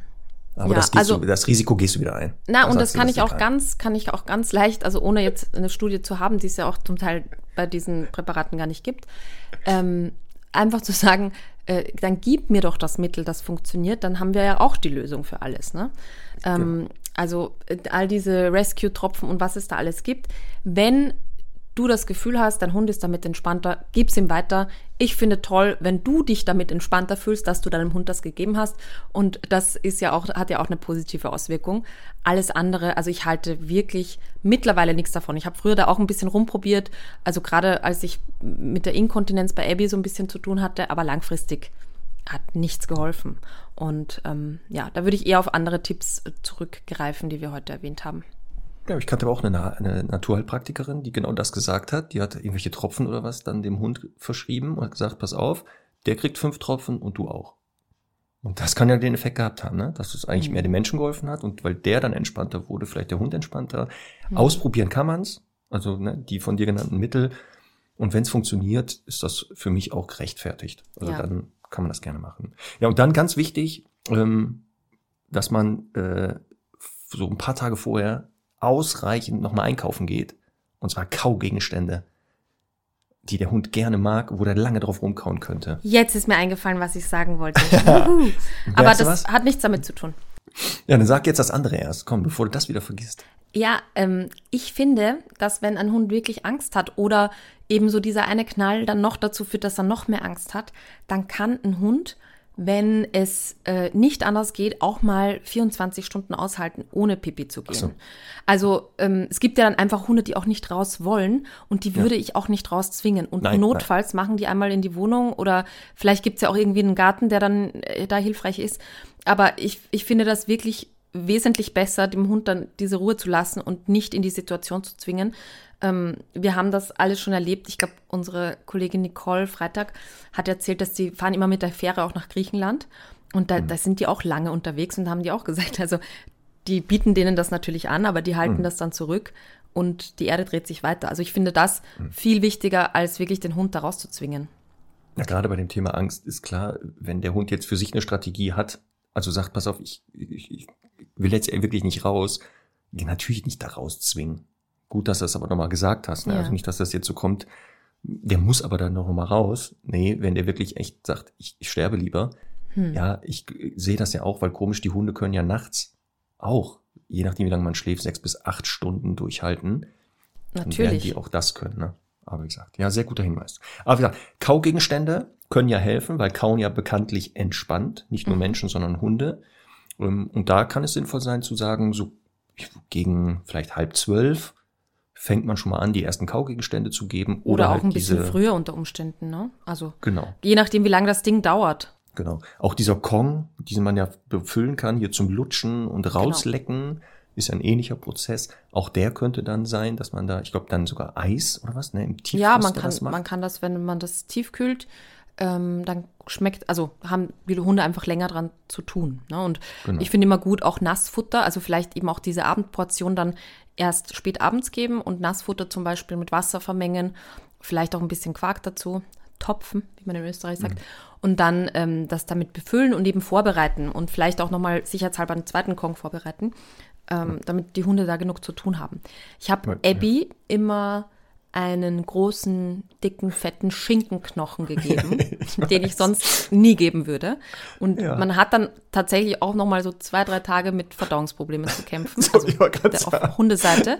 Aber ja, das, also, du, das, Risiko gehst du wieder ein. Na, das und das kann ich auch ein. ganz, kann ich auch ganz leicht, also ohne jetzt eine Studie zu haben, die es ja auch zum Teil bei diesen Präparaten gar nicht gibt, ähm, einfach zu sagen, äh, dann gib mir doch das Mittel, das funktioniert, dann haben wir ja auch die Lösung für alles. Ne? Ähm, ja. Also äh, all diese Rescue-Tropfen und was es da alles gibt. Wenn du das Gefühl hast, dein Hund ist damit entspannter, gib's ihm weiter. Ich finde toll, wenn du dich damit entspannter fühlst, dass du deinem Hund das gegeben hast. Und das ist ja auch, hat ja auch eine positive Auswirkung. Alles andere, also ich halte wirklich mittlerweile nichts davon. Ich habe früher da auch ein bisschen rumprobiert, also gerade als ich mit der Inkontinenz bei Abby so ein bisschen zu tun hatte, aber langfristig hat nichts geholfen. Und ähm, ja, da würde ich eher auf andere Tipps zurückgreifen, die wir heute erwähnt haben. Ja, ich kannte aber auch eine, eine Naturheilpraktikerin, die genau das gesagt hat. Die hat irgendwelche Tropfen oder was dann dem Hund verschrieben und hat gesagt, pass auf, der kriegt fünf Tropfen und du auch. Und das kann ja den Effekt gehabt haben, ne? dass es eigentlich mhm. mehr dem Menschen geholfen hat und weil der dann entspannter wurde, vielleicht der Hund entspannter. Mhm. Ausprobieren kann man's, also ne, die von dir genannten Mittel. Und wenn es funktioniert, ist das für mich auch gerechtfertigt. Also ja. dann kann man das gerne machen. Ja, und dann ganz wichtig, ähm, dass man äh, so ein paar Tage vorher ausreichend nochmal einkaufen geht. Und zwar Kaugegenstände, die der Hund gerne mag, wo er lange drauf rumkauen könnte. Jetzt ist mir eingefallen, was ich sagen wollte. Aber das hat nichts damit zu tun. Ja, dann sag jetzt das andere erst. Komm, bevor du das wieder vergisst. Ja, ähm, ich finde, dass wenn ein Hund wirklich Angst hat oder eben so dieser eine Knall dann noch dazu führt, dass er noch mehr Angst hat, dann kann ein Hund wenn es äh, nicht anders geht, auch mal 24 Stunden aushalten, ohne Pipi zu gehen. So. Also ähm, es gibt ja dann einfach Hunde, die auch nicht raus wollen und die würde ja. ich auch nicht raus zwingen. Und nein, notfalls nein. machen die einmal in die Wohnung oder vielleicht gibt's ja auch irgendwie einen Garten, der dann äh, da hilfreich ist. Aber ich, ich finde das wirklich wesentlich besser, dem Hund dann diese Ruhe zu lassen und nicht in die Situation zu zwingen, ähm, wir haben das alles schon erlebt. Ich glaube, unsere Kollegin Nicole Freitag hat erzählt, dass sie fahren immer mit der Fähre auch nach Griechenland. Und da, mhm. da sind die auch lange unterwegs und haben die auch gesagt, also die bieten denen das natürlich an, aber die halten mhm. das dann zurück und die Erde dreht sich weiter. Also ich finde das mhm. viel wichtiger, als wirklich den Hund da rauszuzwingen. Ja, gerade bei dem Thema Angst ist klar, wenn der Hund jetzt für sich eine Strategie hat, also sagt, pass auf, ich, ich, ich will jetzt wirklich nicht raus, natürlich nicht da rauszwingen. Gut, dass du das aber nochmal gesagt hast. Ne? Ja. Also nicht, dass das jetzt so kommt, der muss aber dann noch mal raus. Nee, wenn der wirklich echt sagt, ich, ich sterbe lieber. Hm. Ja, ich sehe das ja auch, weil komisch, die Hunde können ja nachts auch, je nachdem, wie lange man schläft, sechs bis acht Stunden durchhalten. Natürlich. Dann werden die auch das können. Ne? Aber wie gesagt, ja, sehr guter Hinweis. Aber wie gesagt, Kaugegenstände können ja helfen, weil Kauen ja bekanntlich entspannt, nicht nur mhm. Menschen, sondern Hunde. Ähm, und da kann es sinnvoll sein zu sagen, so gegen vielleicht halb zwölf fängt man schon mal an, die ersten Kaugegenstände zu geben. Oder, oder auch halt ein bisschen diese, früher unter Umständen, ne? Also genau. je nachdem, wie lange das Ding dauert. Genau. Auch dieser Kong, diesen man ja befüllen kann, hier zum Lutschen und genau. rauslecken, genau. ist ein ähnlicher Prozess. Auch der könnte dann sein, dass man da, ich glaube, dann sogar Eis oder was, ne, im Tiefkühl. Ja, man kann, man kann das, wenn man das tiefkühlt, ähm, dann schmeckt, also haben viele Hunde einfach länger dran zu tun. Ne? Und genau. ich finde immer gut auch Nassfutter, also vielleicht eben auch diese Abendportion dann erst spät abends geben und Nassfutter zum Beispiel mit Wasser vermengen, vielleicht auch ein bisschen Quark dazu, topfen, wie man in Österreich sagt, mhm. und dann ähm, das damit befüllen und eben vorbereiten und vielleicht auch nochmal sicherheitshalber einen zweiten Kong vorbereiten, ähm, mhm. damit die Hunde da genug zu tun haben. Ich habe ja. Abby immer einen großen, dicken, fetten Schinkenknochen gegeben, den ich sonst nie geben würde. Und ja. man hat dann tatsächlich auch noch mal so zwei, drei Tage mit Verdauungsproblemen zu kämpfen, also auf Hundeseite.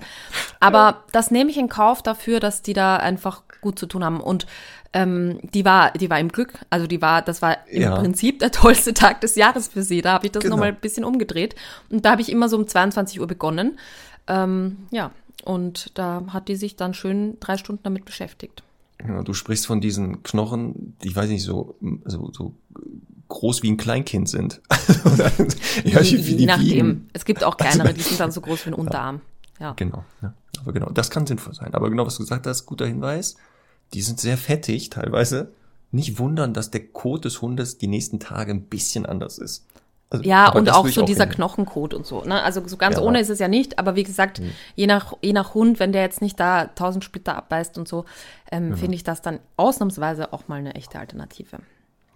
Aber das nehme ich in Kauf dafür, dass die da einfach gut zu tun haben. Und ähm, die war, die war im Glück. Also die war, das war im ja. Prinzip der tollste Tag des Jahres für sie. Da habe ich das genau. noch mal ein bisschen umgedreht. Und da habe ich immer so um 22 Uhr begonnen. Ähm, ja, und da hat die sich dann schön drei Stunden damit beschäftigt. Ja, du sprichst von diesen Knochen, die, ich weiß nicht, so, so, so groß wie ein Kleinkind sind. ja, je, je nachdem. Es gibt auch kleinere, die sind dann so groß wie ein Unterarm. Ja. Genau. Ja. Aber genau, das kann sinnvoll sein. Aber genau, was du gesagt hast, guter Hinweis. Die sind sehr fettig teilweise. Nicht wundern, dass der Kot des Hundes die nächsten Tage ein bisschen anders ist. Also, ja, und auch so auch dieser Knochenkot und so. Ne? Also so ganz ja, ohne ist es ja nicht, aber wie gesagt, mhm. je, nach, je nach Hund, wenn der jetzt nicht da tausend Splitter abbeißt und so, ähm, mhm. finde ich das dann ausnahmsweise auch mal eine echte Alternative.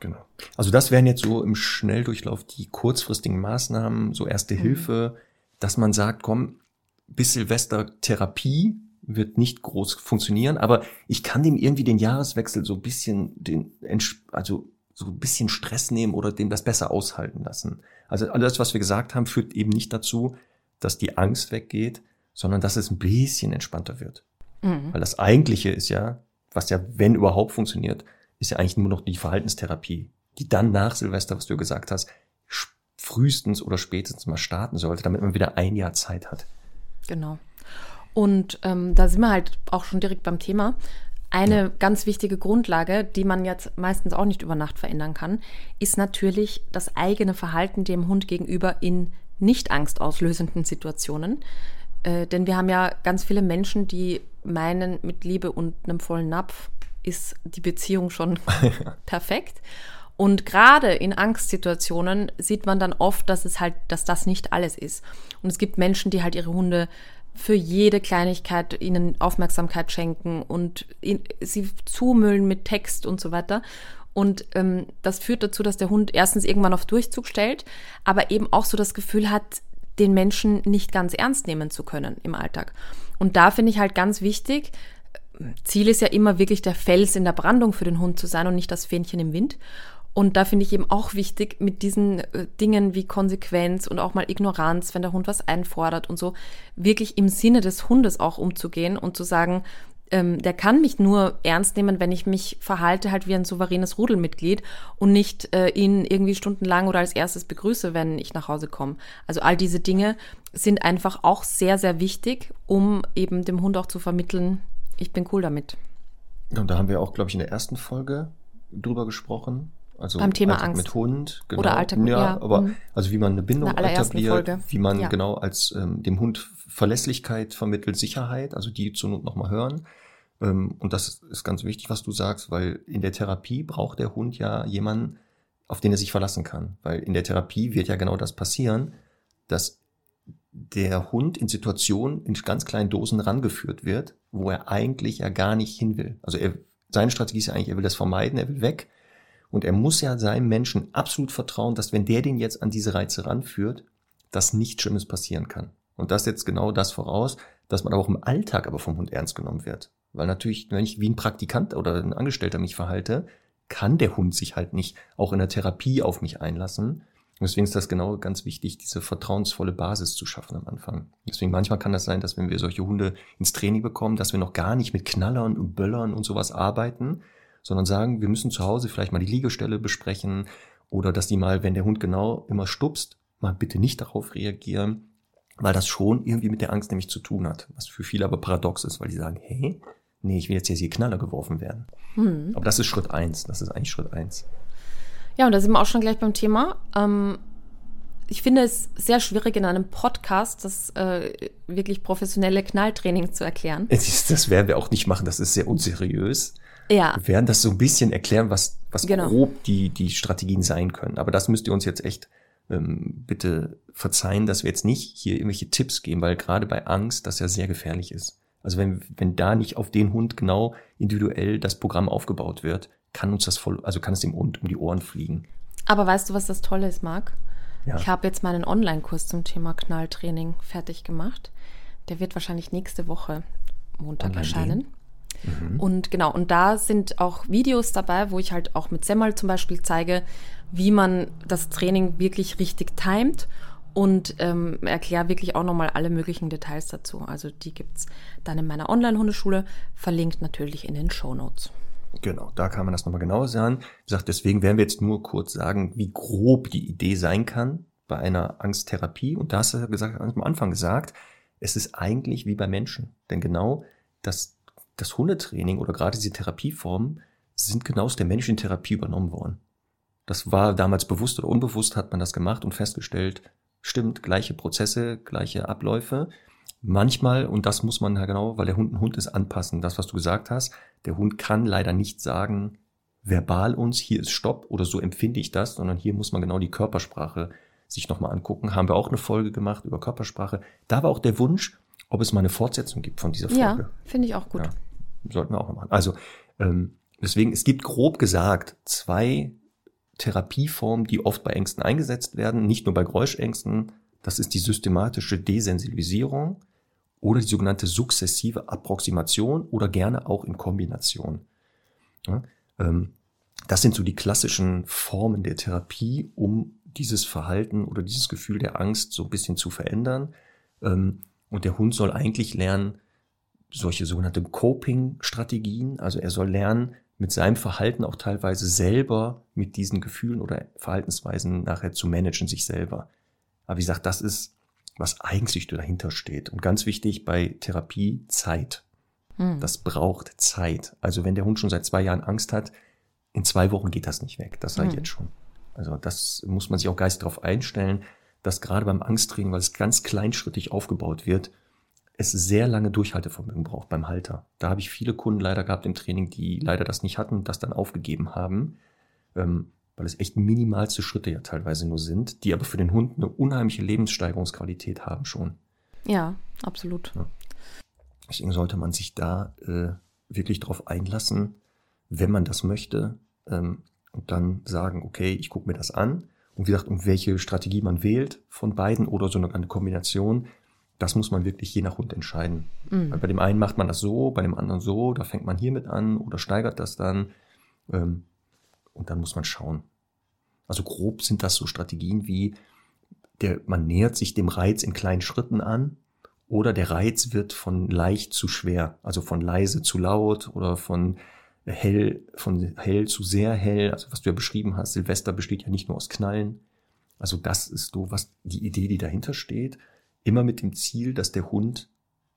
Genau. Also das wären jetzt so im Schnelldurchlauf die kurzfristigen Maßnahmen, so erste mhm. Hilfe, dass man sagt, komm, bis Silvester Therapie wird nicht groß funktionieren, aber ich kann dem irgendwie den Jahreswechsel so ein bisschen den, also so ein bisschen Stress nehmen oder dem das besser aushalten lassen. Also alles, was wir gesagt haben, führt eben nicht dazu, dass die Angst weggeht, sondern dass es ein bisschen entspannter wird. Mhm. Weil das Eigentliche ist ja, was ja, wenn überhaupt funktioniert, ist ja eigentlich nur noch die Verhaltenstherapie, die dann nach Silvester, was du gesagt hast, frühestens oder spätestens mal starten sollte, damit man wieder ein Jahr Zeit hat. Genau. Und ähm, da sind wir halt auch schon direkt beim Thema. Eine ja. ganz wichtige Grundlage, die man jetzt meistens auch nicht über Nacht verändern kann, ist natürlich das eigene Verhalten dem Hund gegenüber in nicht angstauslösenden Situationen. Äh, denn wir haben ja ganz viele Menschen, die meinen, mit Liebe und einem vollen Napf ist die Beziehung schon perfekt. Und gerade in Angstsituationen sieht man dann oft, dass es halt, dass das nicht alles ist. Und es gibt Menschen, die halt ihre Hunde für jede Kleinigkeit ihnen Aufmerksamkeit schenken und sie zumüllen mit Text und so weiter. Und ähm, das führt dazu, dass der Hund erstens irgendwann auf Durchzug stellt, aber eben auch so das Gefühl hat, den Menschen nicht ganz ernst nehmen zu können im Alltag. Und da finde ich halt ganz wichtig, Ziel ist ja immer wirklich der Fels in der Brandung für den Hund zu sein und nicht das Fähnchen im Wind. Und da finde ich eben auch wichtig, mit diesen äh, Dingen wie Konsequenz und auch mal Ignoranz, wenn der Hund was einfordert und so, wirklich im Sinne des Hundes auch umzugehen und zu sagen, ähm, der kann mich nur ernst nehmen, wenn ich mich verhalte halt wie ein souveränes Rudelmitglied und nicht äh, ihn irgendwie stundenlang oder als erstes begrüße, wenn ich nach Hause komme. Also all diese Dinge sind einfach auch sehr, sehr wichtig, um eben dem Hund auch zu vermitteln, ich bin cool damit. Und da haben wir auch, glaube ich, in der ersten Folge drüber gesprochen, also Beim Thema Alltag Angst. mit Hund, genau. Oder Alltag mit ja, ja. aber mhm. also wie man eine Bindung etabliert, Folge. wie man ja. genau als ähm, dem Hund Verlässlichkeit vermittelt, Sicherheit, also die zur Not nochmal hören. Ähm, und das ist ganz wichtig, was du sagst, weil in der Therapie braucht der Hund ja jemanden, auf den er sich verlassen kann. Weil in der Therapie wird ja genau das passieren, dass der Hund in Situationen in ganz kleinen Dosen rangeführt wird, wo er eigentlich ja gar nicht hin will. Also er, seine Strategie ist ja eigentlich, er will das vermeiden, er will weg und er muss ja seinem Menschen absolut vertrauen, dass wenn der den jetzt an diese Reize ranführt, dass nichts Schlimmes passieren kann. Und das setzt genau das voraus, dass man aber auch im Alltag aber vom Hund ernst genommen wird. Weil natürlich, wenn ich wie ein Praktikant oder ein Angestellter mich verhalte, kann der Hund sich halt nicht auch in der Therapie auf mich einlassen. deswegen ist das genau ganz wichtig, diese vertrauensvolle Basis zu schaffen am Anfang. Deswegen manchmal kann das sein, dass wenn wir solche Hunde ins Training bekommen, dass wir noch gar nicht mit Knallern und Böllern und sowas arbeiten, sondern sagen, wir müssen zu Hause vielleicht mal die Liegestelle besprechen oder dass die mal, wenn der Hund genau immer stupst, mal bitte nicht darauf reagieren, weil das schon irgendwie mit der Angst nämlich zu tun hat, was für viele aber paradox ist, weil die sagen, hey, nee, ich will jetzt hier Knaller geworfen werden. Hm. Aber das ist Schritt eins, das ist eigentlich Schritt eins. Ja, und da sind wir auch schon gleich beim Thema. Ähm, ich finde es sehr schwierig, in einem Podcast das äh, wirklich professionelle Knalltraining zu erklären. Das werden wir auch nicht machen, das ist sehr unseriös. Ja. Wir werden das so ein bisschen erklären, was, was genau. grob die, die Strategien sein können. Aber das müsst ihr uns jetzt echt ähm, bitte verzeihen, dass wir jetzt nicht hier irgendwelche Tipps geben, weil gerade bei Angst das ja sehr gefährlich ist. Also wenn, wenn da nicht auf den Hund genau individuell das Programm aufgebaut wird, kann uns das voll, also kann es dem Hund um die Ohren fliegen. Aber weißt du, was das Tolle ist, Marc? Ja. Ich habe jetzt meinen Online-Kurs zum Thema Knalltraining fertig gemacht. Der wird wahrscheinlich nächste Woche Montag Online erscheinen. Mhm. Und genau, und da sind auch Videos dabei, wo ich halt auch mit Semmel zum Beispiel zeige, wie man das Training wirklich richtig timet und ähm, erkläre wirklich auch nochmal alle möglichen Details dazu. Also die gibt es dann in meiner Online-Hundeschule, verlinkt natürlich in den Show Notes. Genau, da kann man das nochmal genauer sagen. Wie gesagt, deswegen werden wir jetzt nur kurz sagen, wie grob die Idee sein kann bei einer Angsttherapie. Und da hast du ja gesagt, am Anfang gesagt, es ist eigentlich wie bei Menschen. Denn genau das das Hundetraining oder gerade diese Therapieformen sind genau aus der menschlichen Therapie übernommen worden. Das war damals bewusst oder unbewusst hat man das gemacht und festgestellt, stimmt, gleiche Prozesse, gleiche Abläufe. Manchmal, und das muss man ja genau, weil der Hund ein Hund ist, anpassen. Das, was du gesagt hast, der Hund kann leider nicht sagen, verbal uns, hier ist Stopp oder so empfinde ich das, sondern hier muss man genau die Körpersprache sich nochmal angucken. Haben wir auch eine Folge gemacht über Körpersprache. Da war auch der Wunsch, ob es mal eine Fortsetzung gibt von dieser Folge. Ja, finde ich auch gut. Ja, sollten wir auch noch machen. Also, ähm, deswegen, es gibt grob gesagt zwei Therapieformen, die oft bei Ängsten eingesetzt werden, nicht nur bei Geräuschängsten. Das ist die systematische Desensibilisierung oder die sogenannte sukzessive Approximation oder gerne auch in Kombination. Ja, ähm, das sind so die klassischen Formen der Therapie, um dieses Verhalten oder dieses Gefühl der Angst so ein bisschen zu verändern. Ähm, und der Hund soll eigentlich lernen, solche sogenannte Coping-Strategien, also er soll lernen, mit seinem Verhalten auch teilweise selber mit diesen Gefühlen oder Verhaltensweisen nachher zu managen, sich selber. Aber wie gesagt, das ist, was eigentlich dahinter steht. Und ganz wichtig bei Therapie, Zeit. Hm. Das braucht Zeit. Also wenn der Hund schon seit zwei Jahren Angst hat, in zwei Wochen geht das nicht weg. Das sage ich hm. jetzt schon. Also das muss man sich auch geistig darauf einstellen dass gerade beim Angsttraining, weil es ganz kleinschrittig aufgebaut wird, es sehr lange Durchhaltevermögen braucht beim Halter. Da habe ich viele Kunden leider gehabt im Training, die leider das nicht hatten, das dann aufgegeben haben, ähm, weil es echt minimalste Schritte ja teilweise nur sind, die aber für den Hund eine unheimliche Lebenssteigerungsqualität haben schon. Ja, absolut. Ja. Deswegen sollte man sich da äh, wirklich darauf einlassen, wenn man das möchte, ähm, und dann sagen, okay, ich gucke mir das an und wie gesagt, um welche Strategie man wählt von beiden oder so eine Kombination, das muss man wirklich je nach Hund entscheiden. Mhm. Bei dem einen macht man das so, bei dem anderen so, da fängt man hiermit an oder steigert das dann. Ähm, und dann muss man schauen. Also grob sind das so Strategien wie, der, man nähert sich dem Reiz in kleinen Schritten an oder der Reiz wird von leicht zu schwer, also von leise zu laut oder von hell, von hell zu sehr hell, also was du ja beschrieben hast, Silvester besteht ja nicht nur aus Knallen. Also das ist so was, die Idee, die dahinter steht. Immer mit dem Ziel, dass der Hund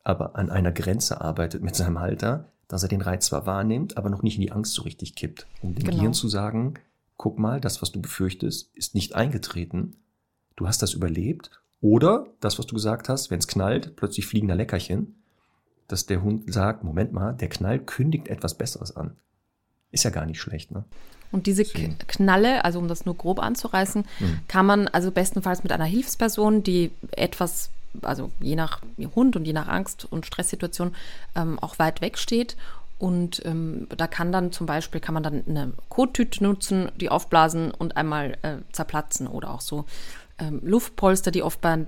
aber an einer Grenze arbeitet mit seinem Halter, dass er den Reiz zwar wahrnimmt, aber noch nicht in die Angst so richtig kippt. Um dem genau. Gehirn zu sagen, guck mal, das, was du befürchtest, ist nicht eingetreten. Du hast das überlebt. Oder das, was du gesagt hast, wenn es knallt, plötzlich fliegen da Leckerchen dass der Hund sagt, Moment mal, der Knall kündigt etwas Besseres an. Ist ja gar nicht schlecht, ne? Und diese Deswegen. Knalle, also um das nur grob anzureißen, mhm. kann man also bestenfalls mit einer Hilfsperson, die etwas, also je nach Hund und je nach Angst- und Stresssituation ähm, auch weit weg steht. Und ähm, da kann dann zum Beispiel, kann man dann eine Kottüte nutzen, die aufblasen und einmal äh, zerplatzen oder auch so ähm, Luftpolster, die oft bei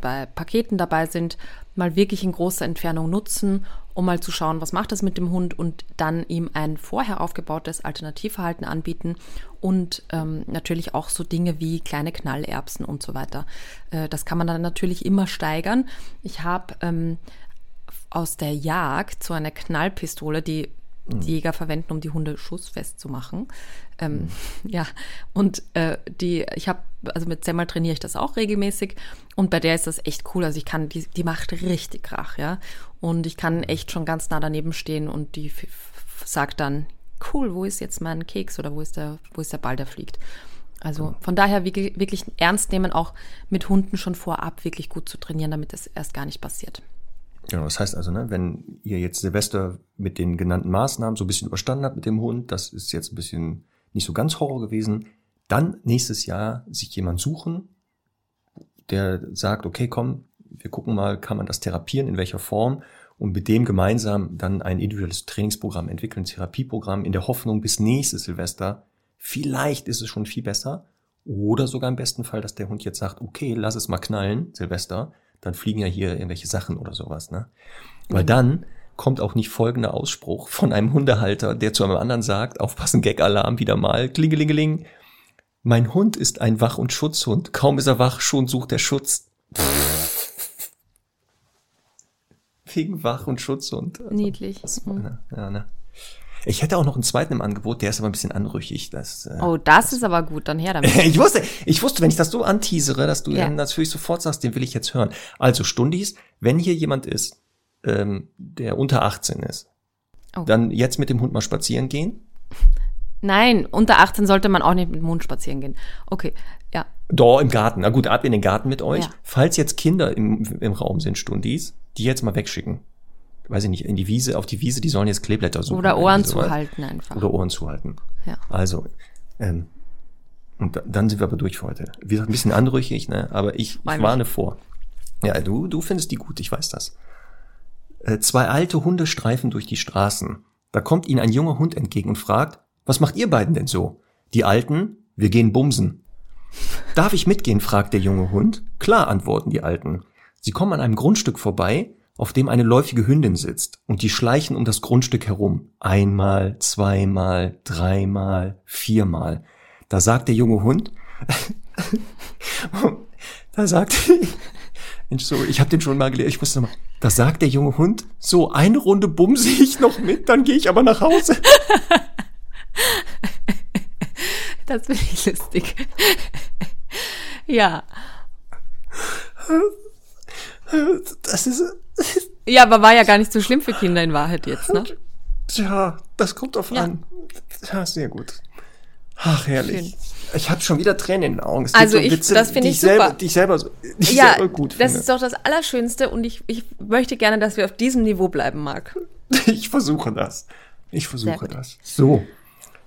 bei Paketen dabei sind, mal wirklich in großer Entfernung nutzen, um mal zu schauen, was macht das mit dem Hund und dann ihm ein vorher aufgebautes Alternativverhalten anbieten und ähm, natürlich auch so Dinge wie kleine Knallerbsen und so weiter. Äh, das kann man dann natürlich immer steigern. Ich habe ähm, aus der Jagd so eine Knallpistole, die die mhm. Jäger verwenden, um die Hunde schussfest zu machen. Ähm, mhm. Ja, und äh, die, ich habe, also mit Semmel trainiere ich das auch regelmäßig und bei der ist das echt cool. Also ich kann, die, die macht richtig Krach, ja. Und ich kann echt schon ganz nah daneben stehen und die sagt dann, cool, wo ist jetzt mein Keks oder wo ist der, wo ist der Ball, der fliegt. Also von daher wirklich, wirklich ernst nehmen, auch mit Hunden schon vorab wirklich gut zu trainieren, damit es erst gar nicht passiert. Genau, das heißt also, ne, wenn ihr jetzt Silvester mit den genannten Maßnahmen so ein bisschen überstanden habt mit dem Hund, das ist jetzt ein bisschen nicht so ganz Horror gewesen, dann nächstes Jahr sich jemand suchen, der sagt, okay, komm, wir gucken mal, kann man das therapieren, in welcher Form und mit dem gemeinsam dann ein individuelles Trainingsprogramm entwickeln, Therapieprogramm in der Hoffnung bis nächstes Silvester, vielleicht ist es schon viel besser oder sogar im besten Fall, dass der Hund jetzt sagt, okay, lass es mal knallen, Silvester, dann fliegen ja hier irgendwelche Sachen oder sowas, ne? Weil mhm. dann kommt auch nicht folgender Ausspruch von einem Hundehalter, der zu einem anderen sagt, aufpassen, Gag-Alarm wieder mal, klingelingeling. Mein Hund ist ein Wach- und Schutzhund. Kaum ist er wach, schon sucht er Schutz. Wegen Wach- und Schutzhund. Also, Niedlich. Das, mhm. ja, ne? Ich hätte auch noch einen zweiten im Angebot, der ist aber ein bisschen anrüchig. Das, äh, oh, das, das ist aber gut, dann her damit. ich wusste, ich wusste, wenn ich das so anteasere, dass du ja. dann natürlich sofort sagst, den will ich jetzt hören. Also Stundis, wenn hier jemand ist, ähm, der unter 18 ist, oh. dann jetzt mit dem Hund mal spazieren gehen. Nein, unter 18 sollte man auch nicht mit dem Hund spazieren gehen. Okay, ja. Da im Garten. Na gut, ab in den Garten mit euch. Ja. Falls jetzt Kinder im, im Raum sind, Stundis, die jetzt mal wegschicken weiß ich nicht, in die Wiese, auf die Wiese, die sollen jetzt Kleeblätter suchen. Oder Ohren zuhalten einfach. Oder Ohren zuhalten. Ja. Also, ähm, und dann sind wir aber durch für heute. Wie gesagt, ein bisschen anrüchig, ne? aber ich, ich warne vor. Ja, du, du findest die gut, ich weiß das. Äh, zwei alte Hunde streifen durch die Straßen. Da kommt ihnen ein junger Hund entgegen und fragt, was macht ihr beiden denn so? Die Alten, wir gehen bumsen. Darf ich mitgehen? fragt der junge Hund. Klar, antworten die Alten. Sie kommen an einem Grundstück vorbei, auf dem eine läufige Hündin sitzt und die schleichen um das Grundstück herum. Einmal, zweimal, dreimal, viermal. Da sagt der junge Hund, da sagt, so, ich habe den schon mal gelesen, ich wusste noch mal, da sagt der junge Hund, so eine Runde bumse ich noch mit, dann gehe ich aber nach Hause. Das finde ich lustig. ja. Das ist. Ja, aber war ja gar nicht so schlimm für Kinder in Wahrheit jetzt, ne? Tja, das kommt drauf ja. an. Ja, sehr gut. Ach, herrlich. Schön. Ich habe schon wieder Tränen in den Augen. Es also ich, Witze, das finde ich super. Selber, die ich selber, die ja, selber gut finde. Das ist doch das Allerschönste und ich, ich möchte gerne, dass wir auf diesem Niveau bleiben, Marc. Ich versuche das. Ich versuche das. So.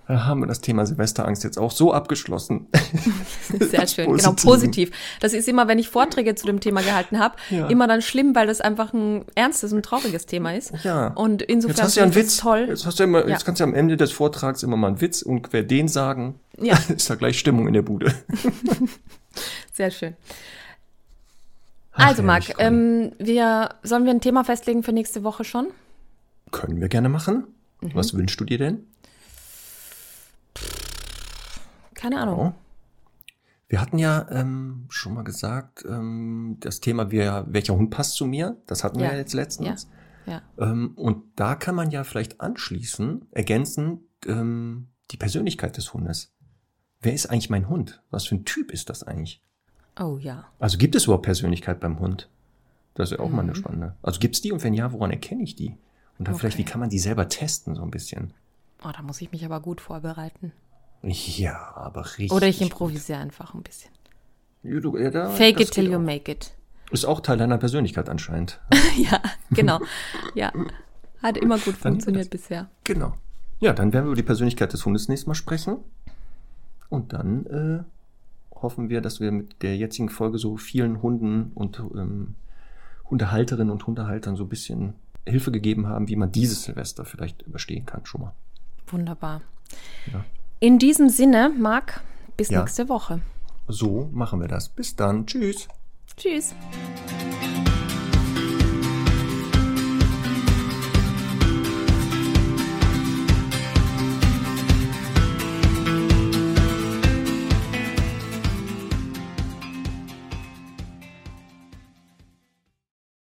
Da haben wir das Thema Silvesterangst jetzt auch so abgeschlossen. Sehr schön, positiv. genau, positiv. Das ist immer, wenn ich Vorträge zu dem Thema gehalten habe, ja. immer dann schlimm, weil das einfach ein ernstes und trauriges Thema ist. Ja. Und insofern jetzt hast du ja einen Witz. toll. Jetzt, hast du immer, ja. jetzt kannst du am Ende des Vortrags immer mal einen Witz und wer den sagen, ja. ist da gleich Stimmung in der Bude. Sehr schön. also, Marc, ähm, wir, sollen wir ein Thema festlegen für nächste Woche schon? Können wir gerne machen. Mhm. Was wünschst du dir denn? Keine Ahnung. Wir hatten ja ähm, schon mal gesagt, ähm, das Thema, wer, welcher Hund passt zu mir, das hatten ja. wir ja jetzt letztens. Ja. Ja. Ähm, und da kann man ja vielleicht anschließen, ergänzen, ähm, die Persönlichkeit des Hundes. Wer ist eigentlich mein Hund? Was für ein Typ ist das eigentlich? Oh ja. Also gibt es überhaupt Persönlichkeit beim Hund? Das ist ja auch mhm. mal eine mhm. spannende. Also gibt es die und wenn ja, woran erkenne ich die? Und dann okay. vielleicht, wie kann man die selber testen, so ein bisschen? Oh, da muss ich mich aber gut vorbereiten. Ja, aber richtig. Oder ich improvisiere einfach ein bisschen. Ja, du, ja, da, Fake it till you make it. Ist auch Teil deiner Persönlichkeit anscheinend. ja, genau. Ja, hat immer gut funktioniert bisher. Genau. Ja, dann werden wir über die Persönlichkeit des Hundes nächstes Mal sprechen. Und dann äh, hoffen wir, dass wir mit der jetzigen Folge so vielen Hunden und ähm, Hundehalterinnen und Hundehaltern so ein bisschen Hilfe gegeben haben, wie man dieses Silvester vielleicht überstehen kann schon mal. Wunderbar. Ja. In diesem Sinne, Marc, bis ja. nächste Woche. So machen wir das. Bis dann. Tschüss. Tschüss.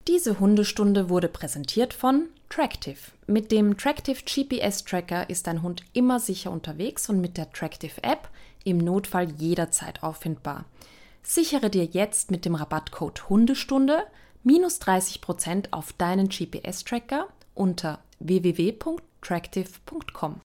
Diese Hundestunde wurde präsentiert von Tractive. Mit dem Tractive GPS Tracker ist dein Hund immer sicher unterwegs und mit der Tractive App im Notfall jederzeit auffindbar. Sichere dir jetzt mit dem Rabattcode Hundestunde minus 30% auf deinen GPS-Tracker unter www.tractive.com.